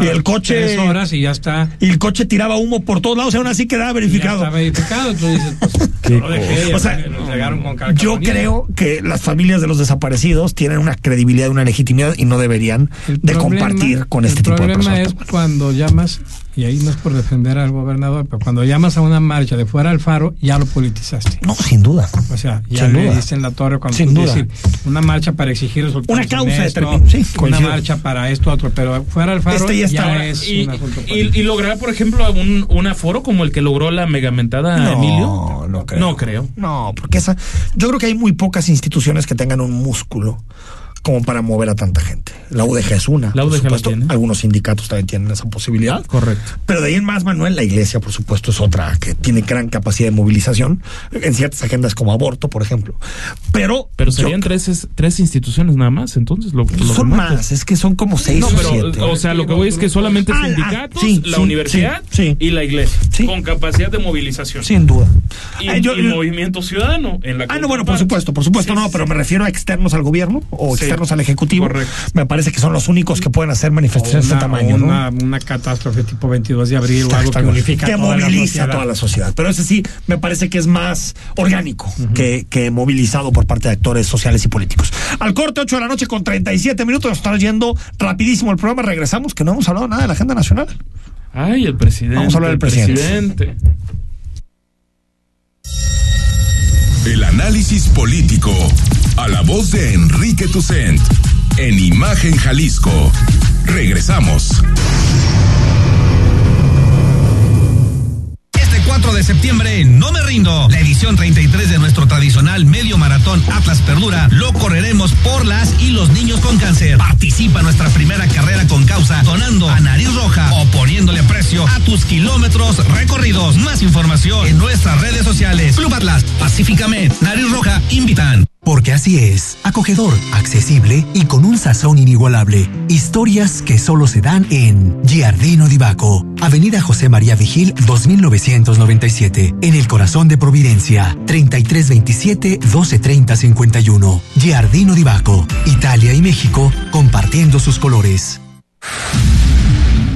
Y el coche- tres horas y ya está. Y el coche tiraba humo por todos lados, y aún así quedaba Ya verificado. está verificado. Tú dices, pues, yo lo dejé. O sea, con Yo creo que las familias de los desaparecidos tienen una credibilidad, una legitimidad y no deberían El de problema- compartir con este tipo de El problema personas. es cuando llamas, y ahí no es por defender al gobernador, pero cuando llamas a una marcha de fuera al faro, ya lo politizaste. No, sin duda. O sea, ya Sin le duda. diste en la torre cuando Sin tú duda. decir una marcha para exigir resultados. Una causa honestos, determin- sí, una marcha para esto, otro, pero fuera al faro Este ya ya, está- es Y, un asunto y, logrará, por ejemplo, un, un aforo como el que logró la megamentada No, Emilio. no creo. No creo. No, porque esa, yo creo que hay muy pocas instituciones que tengan un músculo como para mover a tanta gente. La UDG es una. La por UDG la supuesto. tiene. Algunos sindicatos también tienen esa posibilidad. Correcto. Pero de ahí en más, Manuel, la iglesia, por supuesto, es otra que tiene gran capacidad de movilización en ciertas agendas como aborto, por ejemplo. Pero, Pero yo- serían tres, es- tres instituciones nada más, entonces lo, lo son más, es que son como seis No, o pero, siete. o sea, lo que voy es que solamente Ah, ah, sindicatos, sí, la sí, universidad sí. y la iglesia, Sí. con capacidad de movilización. Sin duda. Y, Ah, yo- y movimiento ciudadano en la Ah, no, bueno, por supuesto, por supuesto, Sí, no, sí, pero me refiero a externos al gobierno o externos al ejecutivo. correcto. Me parece que son los únicos que pueden hacer manifestaciones de una, ese tamaño, ¿no? una, una catástrofe tipo 22 de abril o algo está que unifica que toda moviliza a toda la sociedad. Pero ese sí me parece que es más orgánico que, que movilizado por parte de actores sociales y políticos. Al corte, 8 de la noche con 37 minutos, nos está yendo rapidísimo el programa. Regresamos, que no hemos hablado nada de la agenda nacional. Ay, el presidente. Vamos a hablar del el presidente. El análisis político. A la voz de Enrique Tucent. En Imagen Jalisco. Regresamos. 4 de septiembre, no me rindo. La edición 33 de nuestro tradicional medio maratón Atlas Perdura lo correremos por las y los niños con cáncer. Participa en nuestra primera carrera con causa donando a Nariz Roja o poniéndole precio a tus kilómetros recorridos. Más información en nuestras redes sociales. Club Atlas, Pacíficamente, Nariz Roja, invitan. Porque así es, acogedor, accesible y con un sazón inigualable. Historias que solo se dan en Giardino di Baco, Avenida José María Vigil 2997, en el corazón de Providencia, 3327 1230 51. Giardino di Baco, Italia y México compartiendo sus colores.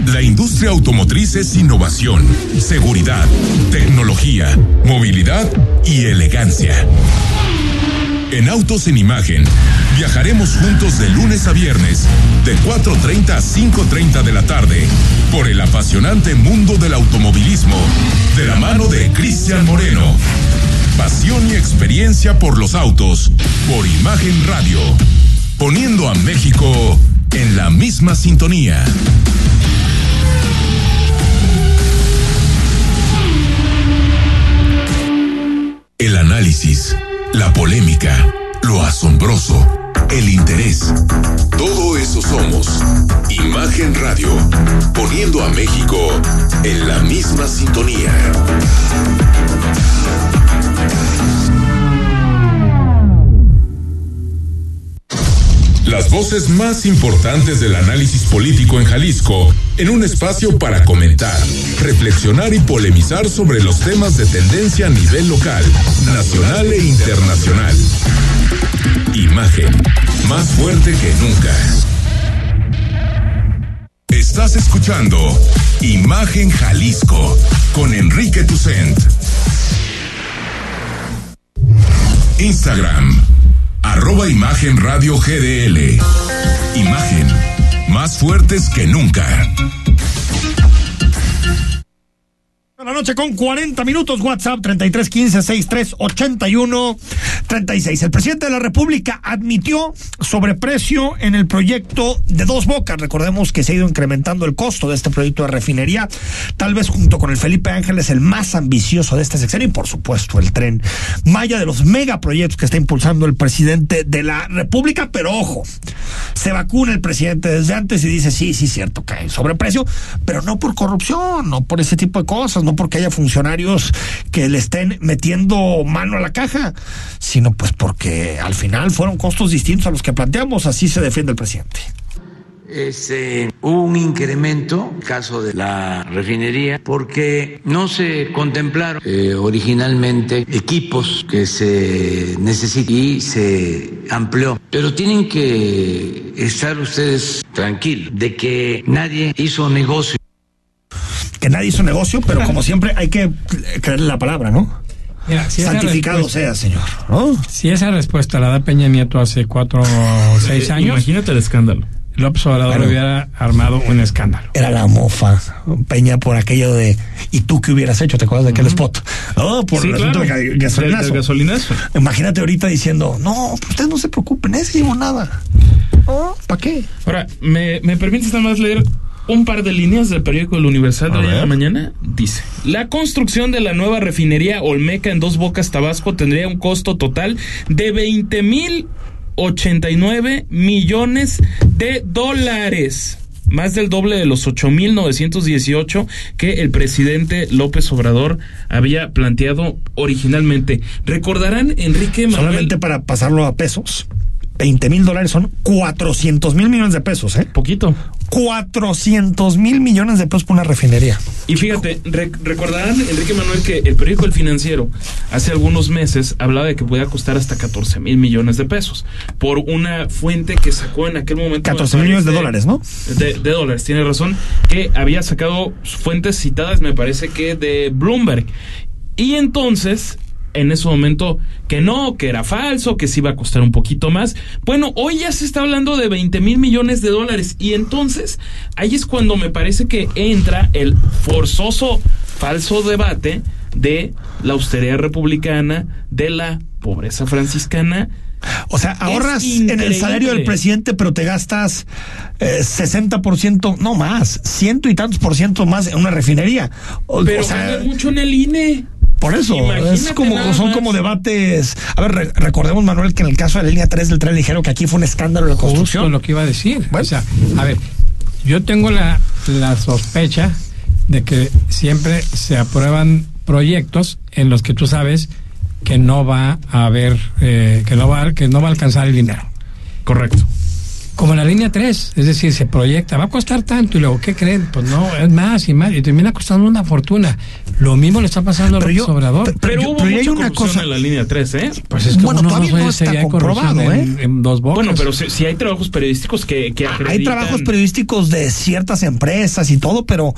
La industria automotriz es innovación, seguridad, tecnología, movilidad y elegancia. En Autos en Imagen, viajaremos juntos de lunes a viernes, de 4.30 a 5.30 de la tarde, por el apasionante mundo del automovilismo, de la mano de Cristian Moreno. Pasión y experiencia por los autos, por Imagen Radio, poniendo a México en la misma sintonía. El análisis, la polémica, lo asombroso, el interés. Todo eso somos. Imagen Radio, poniendo a México en la misma sintonía. Las voces más importantes del análisis político en Jalisco, en un espacio para comentar, reflexionar y polemizar sobre los temas de tendencia a nivel local, nacional e internacional. Imagen, más fuerte que nunca. Estás escuchando Imagen Jalisco con Enrique Tucent. Instagram, arroba Imagen Radio GDL. Imagen, más fuertes que nunca. La noche con 40 minutos, WhatsApp 3315-6381-36. El presidente de la República admitió sobreprecio en el proyecto de Dos Bocas. Recordemos que se ha ido incrementando el costo de este proyecto de refinería, tal vez junto con el Felipe Ángeles, el más ambicioso de este sexenio y por supuesto el tren Maya de los megaproyectos que está impulsando el presidente de la República. Pero ojo, se vacuna el presidente desde antes y dice, sí, sí, cierto que hay sobreprecio, pero no por corrupción, no por ese tipo de cosas, no porque haya funcionarios que le estén metiendo mano a la caja, sino pues porque al final fueron costos distintos a los que planteamos, así se defiende el presidente. Hubo un incremento, en el caso de la refinería, porque no se contemplaron eh, originalmente equipos que se necesitan y se amplió. Pero tienen que estar ustedes tranquilos de que nadie hizo negocio que nadie hizo negocio, pero como siempre hay que creerle la palabra, ¿no? Mira, si Santificado sea, señor. ¿no? Si esa respuesta la da Peña Nieto hace cuatro o seis años. Imagínate el escándalo. López Obrador Bueno. hubiera armado un escándalo. Era la mofa, Peña, por aquello de ¿y tú qué hubieras hecho? ¿Te acuerdas de aquel spot? Oh, por Sí, el claro. de gasolinazo. Imagínate ahorita diciendo, no, ustedes no se preocupen, ese llevo nada. ¿Para qué? Ahora, ¿me, me permites nada más leer un par de líneas del periódico El Universal de hoy en la mañana? Dice, la construcción de la nueva refinería Olmeca en Dos Bocas, Tabasco, tendría un costo total de 20 mil 89 millones de dólares. Más del doble de los 8.918 que el presidente López Obrador había planteado originalmente. Recordarán, Enrique Manuel. Solamente para pasarlo a pesos, 20 mil dólares son 400 mil millones de pesos, ¿eh? Poquito. 400 mil millones de pesos por una refinería. Y fíjate, re- recordarán, Enrique Manuel, que el periódico El Financiero hace algunos meses hablaba de que podía costar hasta 14 mil millones de pesos por una fuente que sacó en aquel momento. 14 me millones de parece, dólares, ¿no? De, de dólares, tiene razón, que había sacado fuentes citadas, me parece que de Bloomberg. Y entonces, en ese momento, que no, que era falso, que sí iba a costar un poquito más. Bueno, hoy ya se está hablando de 20 mil millones de dólares. Y entonces, ahí es cuando me parece que entra el forzoso, falso debate de la austeridad republicana, de la pobreza franciscana. O sea, ahorras en el salario del presidente, pero te gastas eh, 60%, no más, ciento y tantos por ciento más en una refinería. O, Pero o sea, gana mucho en el INE. Por eso, Imagínate es como, son como debates. A ver, re- recordemos, Manuel, que en el caso de la línea 3 del tren ligero, que aquí fue un escándalo de la Justo construcción. lo que iba a decir. Bueno. O sea, a ver, yo tengo la, la sospecha de que siempre se aprueban proyectos en los que tú sabes que no va a haber, eh, que no va, que no va a alcanzar el dinero. Correcto. Como la línea 3, es decir, se proyecta, va a costar tanto y luego, ¿qué creen? Pues no, es más y más, y termina costando una fortuna. Lo mismo le está pasando a Pero López yo- Obrador. pero- Pero, yo- hubo pero mucha hay una cosa- en la línea 3, ¿eh? Pues es que Bueno, uno todavía no si está hay comprobado, ¿eh? en dos bocas. Bueno, pero si, si hay trabajos periodísticos que, que Hay acreditan- trabajos periodísticos de ciertas empresas y todo, pero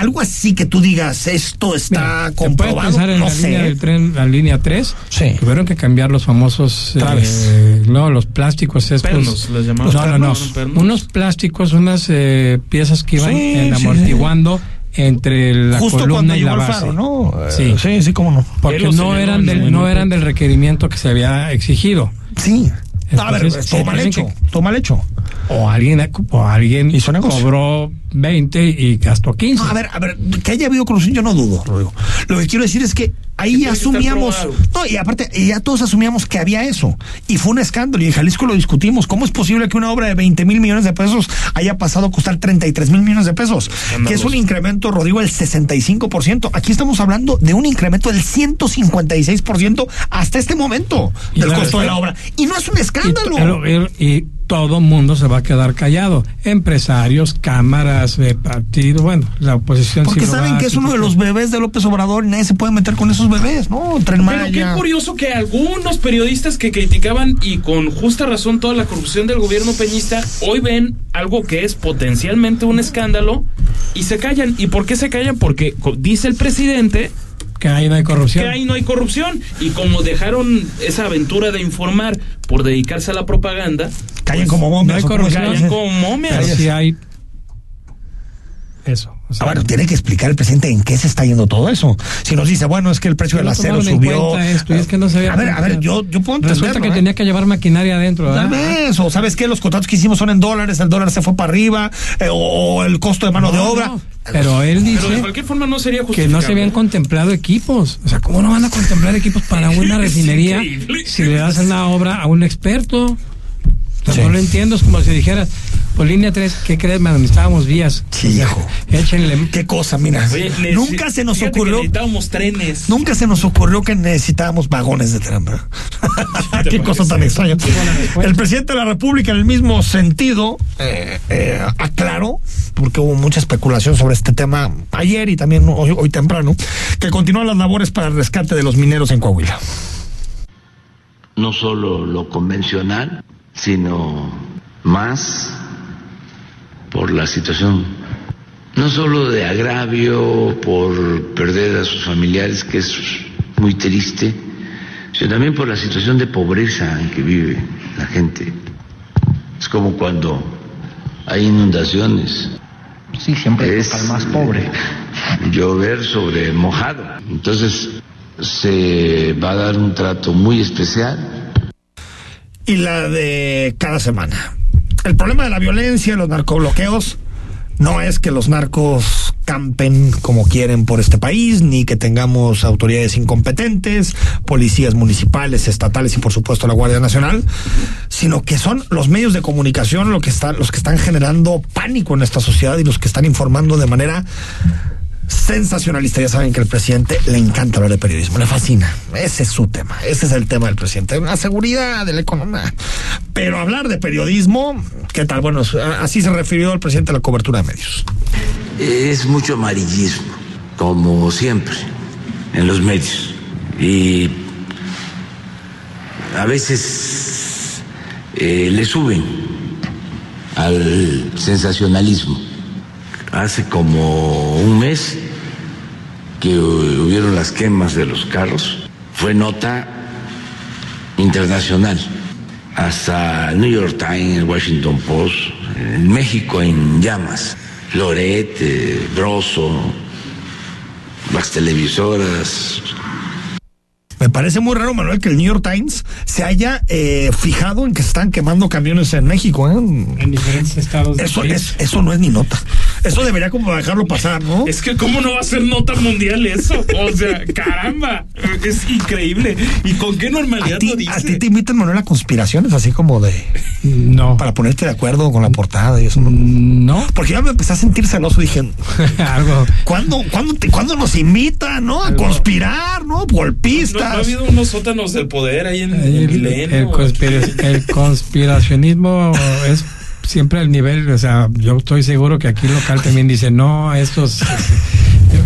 algo así que tú digas, esto está Mira, ¿te puedes comprobado, pensar en no la línea sé. del tren, la línea 3? Sí. Tuvieron que cambiar los famosos eh, no, los plásticos estos. Pernos, les llamaban. No, no, no. Unos plásticos, unas eh, piezas que iban sí, amortiguando entre la Justo columna cuando y la el base. faro, ¿no? Sí. sí, sí, cómo no. Porque no eran del no eran del requerimiento que se había exigido. Sí. a ver, Entonces, estuvo se mal tienen hecho, estuvo mal hecho. O alguien, o alguien Hizo negocio. cobró 20 y gastó 15. No, a ver, a ver, que haya habido corrupción, yo no dudo, Rodrigo. Lo que quiero decir es que ahí asumíamos. No, y aparte, y ya todos asumíamos que había eso. Y fue un escándalo. Y en Jalisco lo discutimos. ¿Cómo es posible que una obra de 20 mil millones de pesos haya pasado a costar 33 mil millones de pesos? Que es un incremento, Rodrigo, del 65%. Aquí estamos hablando de un incremento del 156% hasta este momento Y del costo de la obra. Y no es un Y, escándalo. pero- pero- y todo mundo se va a quedar callado. Empresarios, cámaras de partido, bueno, la oposición. Porque saben que es uno de los bebés de López Obrador y nadie se puede meter con esos bebés, ¿no? Tren Pero qué curioso que algunos periodistas que criticaban y con justa razón toda la corrupción del gobierno peñista hoy ven algo que es potencialmente un escándalo y se callan. ¿Y por qué se callan? Porque dice el presidente Que ahí no hay corrupción. que ahí no hay corrupción y como dejaron esa aventura de informar por dedicarse a la propaganda, Callen como no momias. hay ¿o cómo se corrupción. callan como momias. Pero sí hay eso. O sea, Ah, bueno, tiene que explicar el presidente en qué se está yendo todo eso. Si nos dice, bueno, es que el precio del acero subió. cuenta esto, y es que no se había a ver, a ver, yo, yo puedo entender. Resulta que tenía que llevar maquinaria adentro, Tal ¿verdad? vez, o sabes qué, los contratos que hicimos son en dólares, el dólar se fue para arriba, eh, o el costo de mano de obra. no, Pero él Pero de dice cualquier forma no sería que no se habían contemplado equipos. O sea, ¿cómo no van a contemplar equipos para una refinería si le das una obra a un experto? O sea, Sí. No lo entiendo, es como si dijeras, por línea 3, ¿qué crees, man? Necesitábamos vías. Sí, hijo. Échenle. Qué cosa, mira. Oye, Nunca se nos ocurrió. necesitábamos trenes. Nunca se nos ocurrió que necesitábamos vagones de tren. ¿verdad? Qué cosa tan extraña. El presidente de la República, en el mismo sentido, eh, eh, aclaró, porque hubo mucha especulación sobre este tema ayer y también hoy, hoy temprano, que continúan las labores para el rescate de los mineros en Coahuila. no solo lo convencional, sino más por la situación, no solo de agravio por perder a sus familiares, que es muy triste, sino también por la situación de pobreza en que vive la gente. Es como cuando hay inundaciones. Sí, siempre es al más pobre. llover sobre mojado. Entonces se va a dar un trato muy especial y la de cada semana. El problema de la violencia, los narcobloqueos, no es que los narcos campen como quieren por este país, ni que tengamos autoridades incompetentes, policías municipales, estatales y por supuesto la Guardia Nacional, sino que son los medios de comunicación lo que están, los que están generando pánico en esta sociedad y los que están informando de manera sensacionalista. Ya saben que al presidente le encanta hablar de periodismo, le fascina. Ese es su tema, ese es el tema del presidente, la seguridad de la economía. Pero hablar de periodismo, ¿qué tal? Bueno, así se refirió el presidente a la cobertura de medios. es mucho amarillismo, como siempre, en los medios. Y a veces eh, le suben al sensacionalismo. Hace como un mes que hubieron las quemas de los carros, fue nota internacional. Hasta el New York Times, el Washington Post, en México en llamas. Loret, eh, Broso, las televisoras. Me parece muy raro, Manuel, que el New York Times se haya eh, fijado en que se están quemando camiones en México. ¿eh? En diferentes estados Eso, es, eso no es ni nota. Eso debería como dejarlo pasar, ¿no? Es que cómo no va a ser nota mundial eso. O sea, caramba, es increíble. ¿Y con qué A normalidad ti, lo dice? a ti te invitan, Manuel, a conspiraciones así como de... No. Para ponerte de acuerdo con la portada y eso. ¿no? No. Porque ya me empecé a sentir celoso. Dije, Algo. ¿cuándo, cuándo, te- cuándo nos invitan, no? A conspirar, ¿no? No, Golpistas. no ha habido unos sótanos del poder ahí en, en El, Milenio. el conspira- el conspiracionismo es siempre el nivel, o sea, yo estoy seguro que aquí local también dice, no, estos...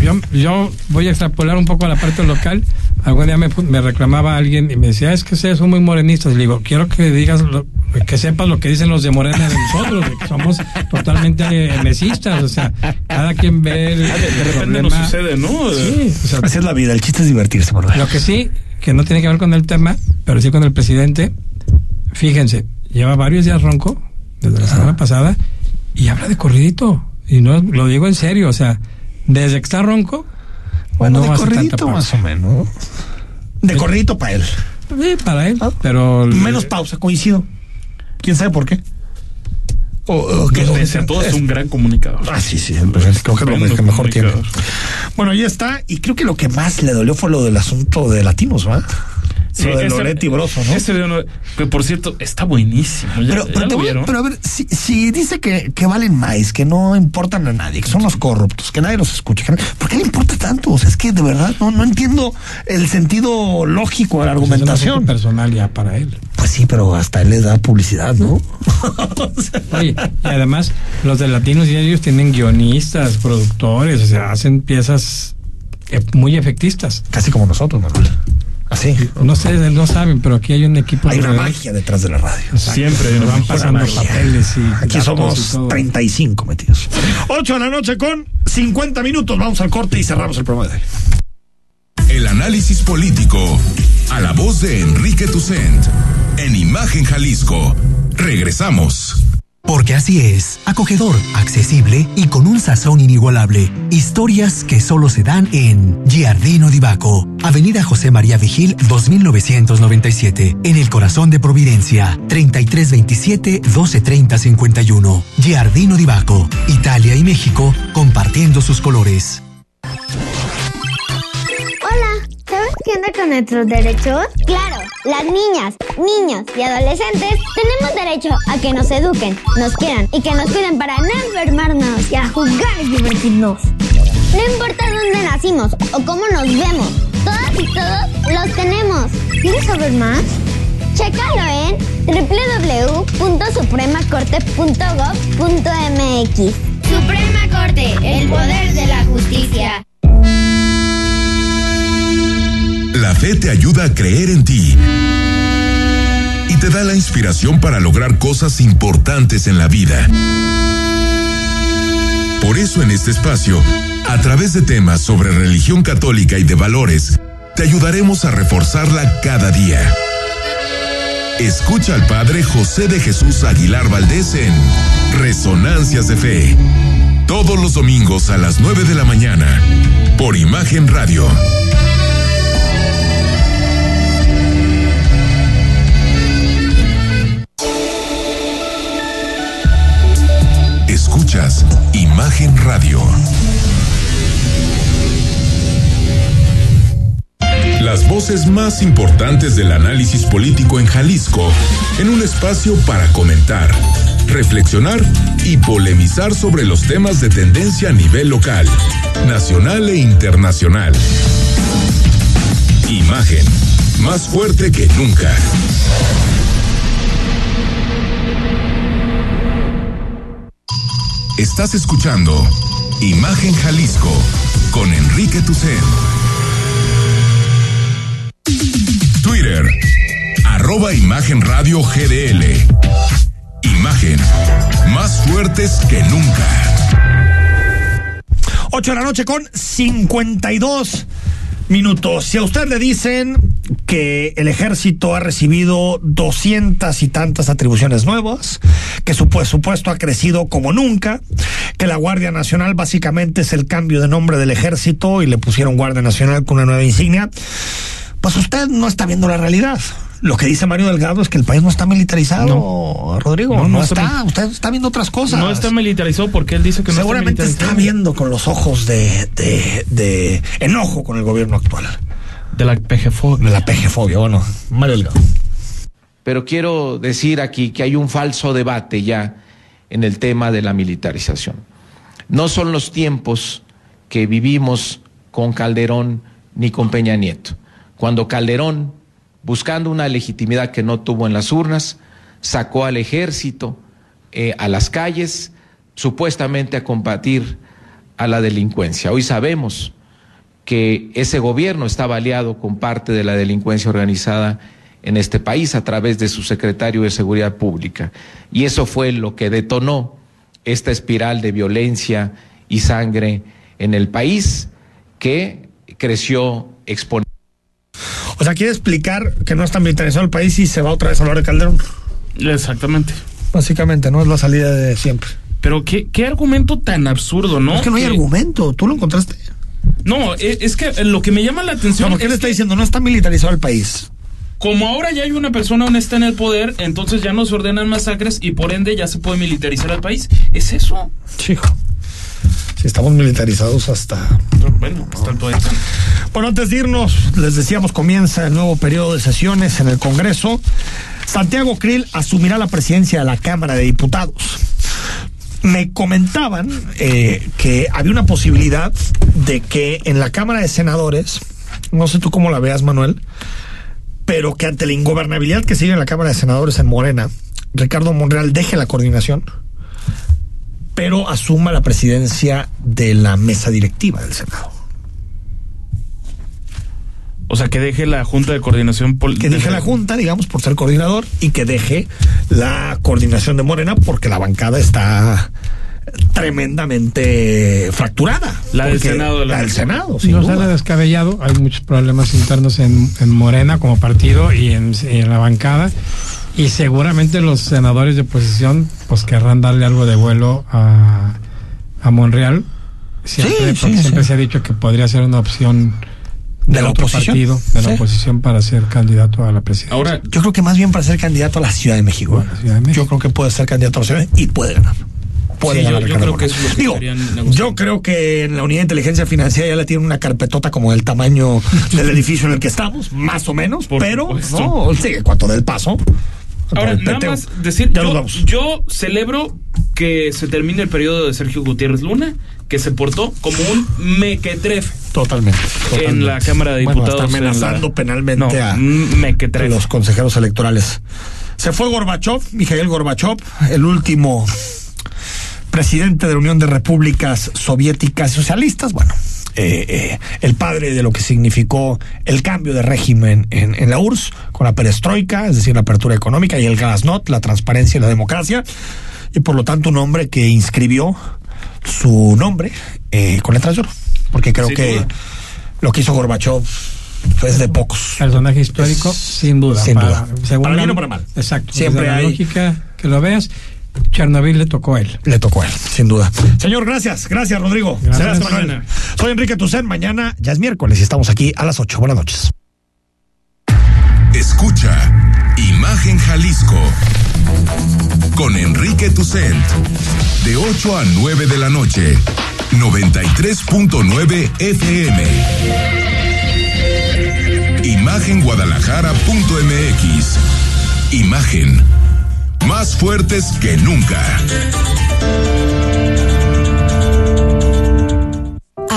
Yo, yo voy a extrapolar un poco a la parte local. Algún día me, me reclamaba alguien y me decía, es que ustedes son muy morenistas. Y le digo, quiero que digas, lo- que sepas lo que dicen los de Morena de nosotros, de que somos totalmente eh, mesistas. O sea, cada quien ve el, Ah, de, de el repente no problema. sucede, ¿no? Sí, o sea, Así es la vida, el chiste es divertirse, ¿verdad? lo que sí, que no tiene que ver con el tema, pero sí con el presidente, fíjense, lleva varios días ronco, desde la semana pasada, y habla de corridito. Y no lo digo en serio, o sea, desde que está ronco, Bueno, no de corridito más o menos. De corridito para él. Sí, para él, pero... Menos pausa, coincido. ¿Quién sabe por qué? O, o que- Pese a todo, es un gran comunicador. Ah, sí, sí, creo que es lo que mejor tiene. Bueno, ahí está. Y creo que lo que más le dolió fue lo del asunto de latinos, ¿va? Sí, lo de ese- Loretti Broso, ¿no? Ese video no- que por cierto, está buenísimo. ¿Ya, Pero, ya pero, lo vieron? pero a ver, si, si dice que, que valen más, que no importan a nadie, que son los corruptos, que nadie los escucha, que no- ¿por qué le importa tanto? O sea, es que de verdad no, no entiendo el sentido lógico de la Pues es un argumentación. asunto personal ya para él. Pues sí, pero hasta él les da publicidad, ¿no? Oye, y además los de latinos y ellos tienen guionistas, productores, o sea, hacen piezas eh, muy efectistas. Casi como nosotros, Manuel. Así. No sé, no saben, pero aquí hay un equipo. Hay una magia detrás de la radio. Exacto. Siempre hay una van pasando papeles y Aquí y somos todo. 35 metidos. 8 de la noche con 50 minutos. Vamos al corte y cerramos el programa de hoy. El análisis político a la voz de Enrique Tucent en Imagen Jalisco. Regresamos. Porque así es, acogedor, accesible y con un sazón inigualable. Historias que solo se dan en Giardino di Baco, Avenida José María Vigil 2997, en el corazón de Providencia, 3327 1230 51. Giardino di Baco, Italia y México compartiendo sus colores. ¿Sabes qué onda con nuestros derechos? Claro, las niñas, niños y adolescentes tenemos derecho a que nos eduquen, nos quieran y que nos cuiden para no enfermarnos y a jugar y divertirnos. No importa dónde nacimos o cómo nos vemos, todas y todos los tenemos. ¿Quieres saber más? Chécalo en www.supremacorte.gov.mx. Suprema Corte, el poder de la justicia. La fe te ayuda a creer en ti y te da la inspiración para lograr cosas importantes en la vida. Por eso en este espacio, a través de temas sobre religión católica y de valores, te ayudaremos a reforzarla cada día. Escucha al Padre José de Jesús Aguilar Valdés en Resonancias de Fe, todos los domingos a las 9 de la mañana, por Imagen Radio. Escuchas Imagen Radio. Las voces más importantes del análisis político en Jalisco, en un espacio para comentar, reflexionar y polemizar sobre los temas de tendencia a nivel local, nacional e internacional. Imagen, más fuerte que nunca. Estás escuchando Imagen Jalisco con Enrique Tucen. Twitter, arroba Imagen Radio GDL. Imagen, más fuertes que nunca. 8 de la noche con 52 minutos. Si a usted le dicen que el ejército ha recibido doscientas y tantas atribuciones nuevas, que su presupuesto ha crecido como nunca, que la Guardia Nacional básicamente es el cambio de nombre del ejército y le pusieron Guardia Nacional con una nueva insignia, pues usted no está viendo la realidad. Lo que dice Mario Delgado es que el país no está militarizado, Rodrigo. No, No, no está. está- Usted está viendo otras cosas. No está militarizado porque él dice que no Seguramente está viendo con los ojos de, de, de enojo con el gobierno actual. De la PGFobia. De la PGFobia, bueno. Mario Delgado. Pero quiero decir aquí que hay un falso debate ya en el tema de la militarización. No son los tiempos que vivimos con Calderón ni con Peña Nieto. Cuando Calderón, buscando una legitimidad que no tuvo en las urnas, sacó al ejército eh, a las calles, supuestamente a combatir a la delincuencia. Hoy sabemos que ese gobierno estaba aliado con parte de la delincuencia organizada en este país a través de su secretario de Seguridad Pública. Y eso fue lo que detonó esta espiral de violencia y sangre en el país que creció exponencialmente. O sea, quiere explicar que no está militarizado el país y se va otra vez a hablar de Calderón. Exactamente. Básicamente, no es la salida de siempre. Pero qué, qué argumento tan absurdo, ¿no? Es que no hay argumento. ¿Tú lo encontraste? No, e- es que lo que me llama la atención. No, él es está diciendo no está militarizado el país. como ahora ya hay una persona honesta en el poder, entonces ya no se ordenan masacres y por ende ya se puede militarizar al país. ¿Es eso? Chico. Si estamos militarizados hasta. Bueno, hasta el poder. Bueno, antes de irnos, les decíamos, comienza el nuevo periodo de sesiones en el Congreso. Santiago Krill asumirá la presidencia de la Cámara de Diputados. Me comentaban eh, que había una posibilidad de que en la Cámara de Senadores, no sé tú cómo la veas, Manuel, pero que ante la ingobernabilidad que sigue en la Cámara de Senadores en Morena, Ricardo Monreal deje la coordinación, pero asuma la presidencia de la mesa directiva del Senado. O sea, que deje la Junta de Coordinación Que deje la Junta, digamos, por ser coordinador, y que deje la coordinación de Morena, porque la bancada está tremendamente fracturada. La del Senado. La, del Senado. No sale descabellado, hay muchos problemas internos en, en Morena como partido y en, y en, la bancada. Y seguramente los senadores de oposición pues querrán darle algo de vuelo a, a Monreal. Siempre, Sí, porque sí, siempre sí. se ha dicho que podría ser una opción ¿De la otro oposición? partido, de la Sí. oposición para ser candidato a la presidencia. Ahora, Yo creo que más bien para ser candidato a la Ciudad de México. A la Ciudad de México. Yo creo que puede ser candidato a la Ciudad de México y puede ganar. Puede Sí, ganar yo creo que Monreal. eso es lo que Digo, yo creo que en la unidad de inteligencia financiera ya le tienen una carpetota como del tamaño del edificio en el que estamos, más o menos, Por pero supuesto. no, sí, cuanto del paso. Ahora, nada más decir, yo, yo celebro que se termine el periodo de Sergio Gutiérrez Luna, que se portó como un mequetrefe Totalmente, totalmente. en la Cámara de Bueno, Diputados. está la- amenazando penalmente No, a, un a mequetrefe. los consejeros electorales. Se fue Gorbachev, Mikhail Gorbachev, el último presidente de la Unión de Repúblicas Soviéticas Socialistas. Bueno, eh, eh, el padre de lo que significó el cambio de régimen en, en la URSS, con la perestroika, es decir, la apertura económica, y el glasnost, la transparencia y la democracia, y por lo tanto un hombre que inscribió su nombre eh, con letras de oro, porque creo que duda. lo que hizo Gorbachev es de pocos. Personaje histórico, sin duda. sin duda. según Para la- bien o para mal. Exacto. Siempre la hay- lógica que lo veas, Chernobyl le tocó a él. Le tocó a él, sin duda. Señor, gracias. Gracias, Rodrigo. Gracias. Mañana. Soy Enrique Tucen. Mañana ya es miércoles y estamos aquí a las 8. Buenas noches. Escucha Imagen Jalisco con Enrique Tucent de 8 a 9 de la noche 93.9 FM Imagenguadalajara.mx Imagen más fuertes que nunca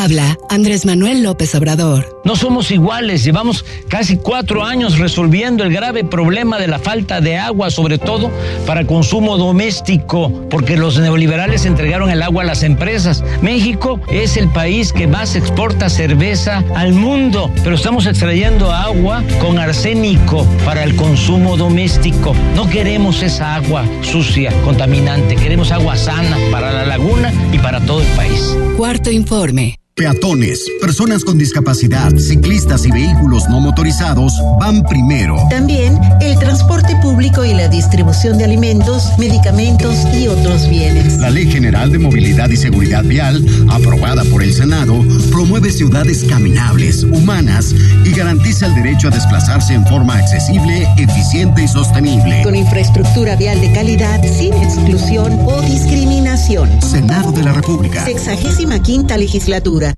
Habla Andrés Manuel López Obrador. No somos iguales, llevamos casi cuatro años resolviendo el grave problema de la falta de agua, sobre todo para consumo doméstico, porque los neoliberales entregaron el agua a las empresas. México es el país que más exporta cerveza al mundo, pero estamos extrayendo agua con arsénico para el consumo doméstico. No queremos esa agua sucia, contaminante, queremos agua sana para la laguna y para todo el país. Cuarto informe. Peatones, personas con discapacidad, ciclistas y vehículos no motorizados van primero. También el transporte público y la distribución de alimentos, medicamentos y otros bienes. La Ley General de Movilidad y Seguridad Vial, aprobada por el Senado, promueve ciudades caminables, humanas y garantiza el derecho a desplazarse en forma accesible, eficiente y sostenible. Con infraestructura vial de calidad, sin exclusión o discriminación. Senado de la República. Sexagésima quinta legislatura.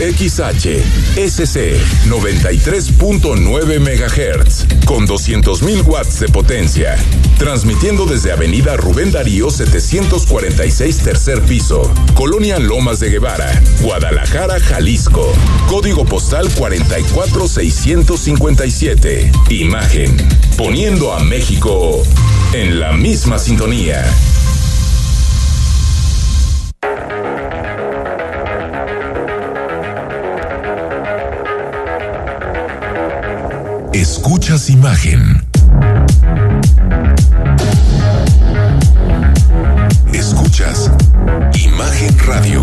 XH SC 93.9 MHz con 200.000 watts de potencia. Transmitiendo desde Avenida Rubén Darío 746 tercer piso, Colonia Lomas de Guevara, Guadalajara, Jalisco. Código postal 44657. Imagen. Poniendo a México en la misma sintonía. Escuchas imagen. Escuchas Imagen Radio.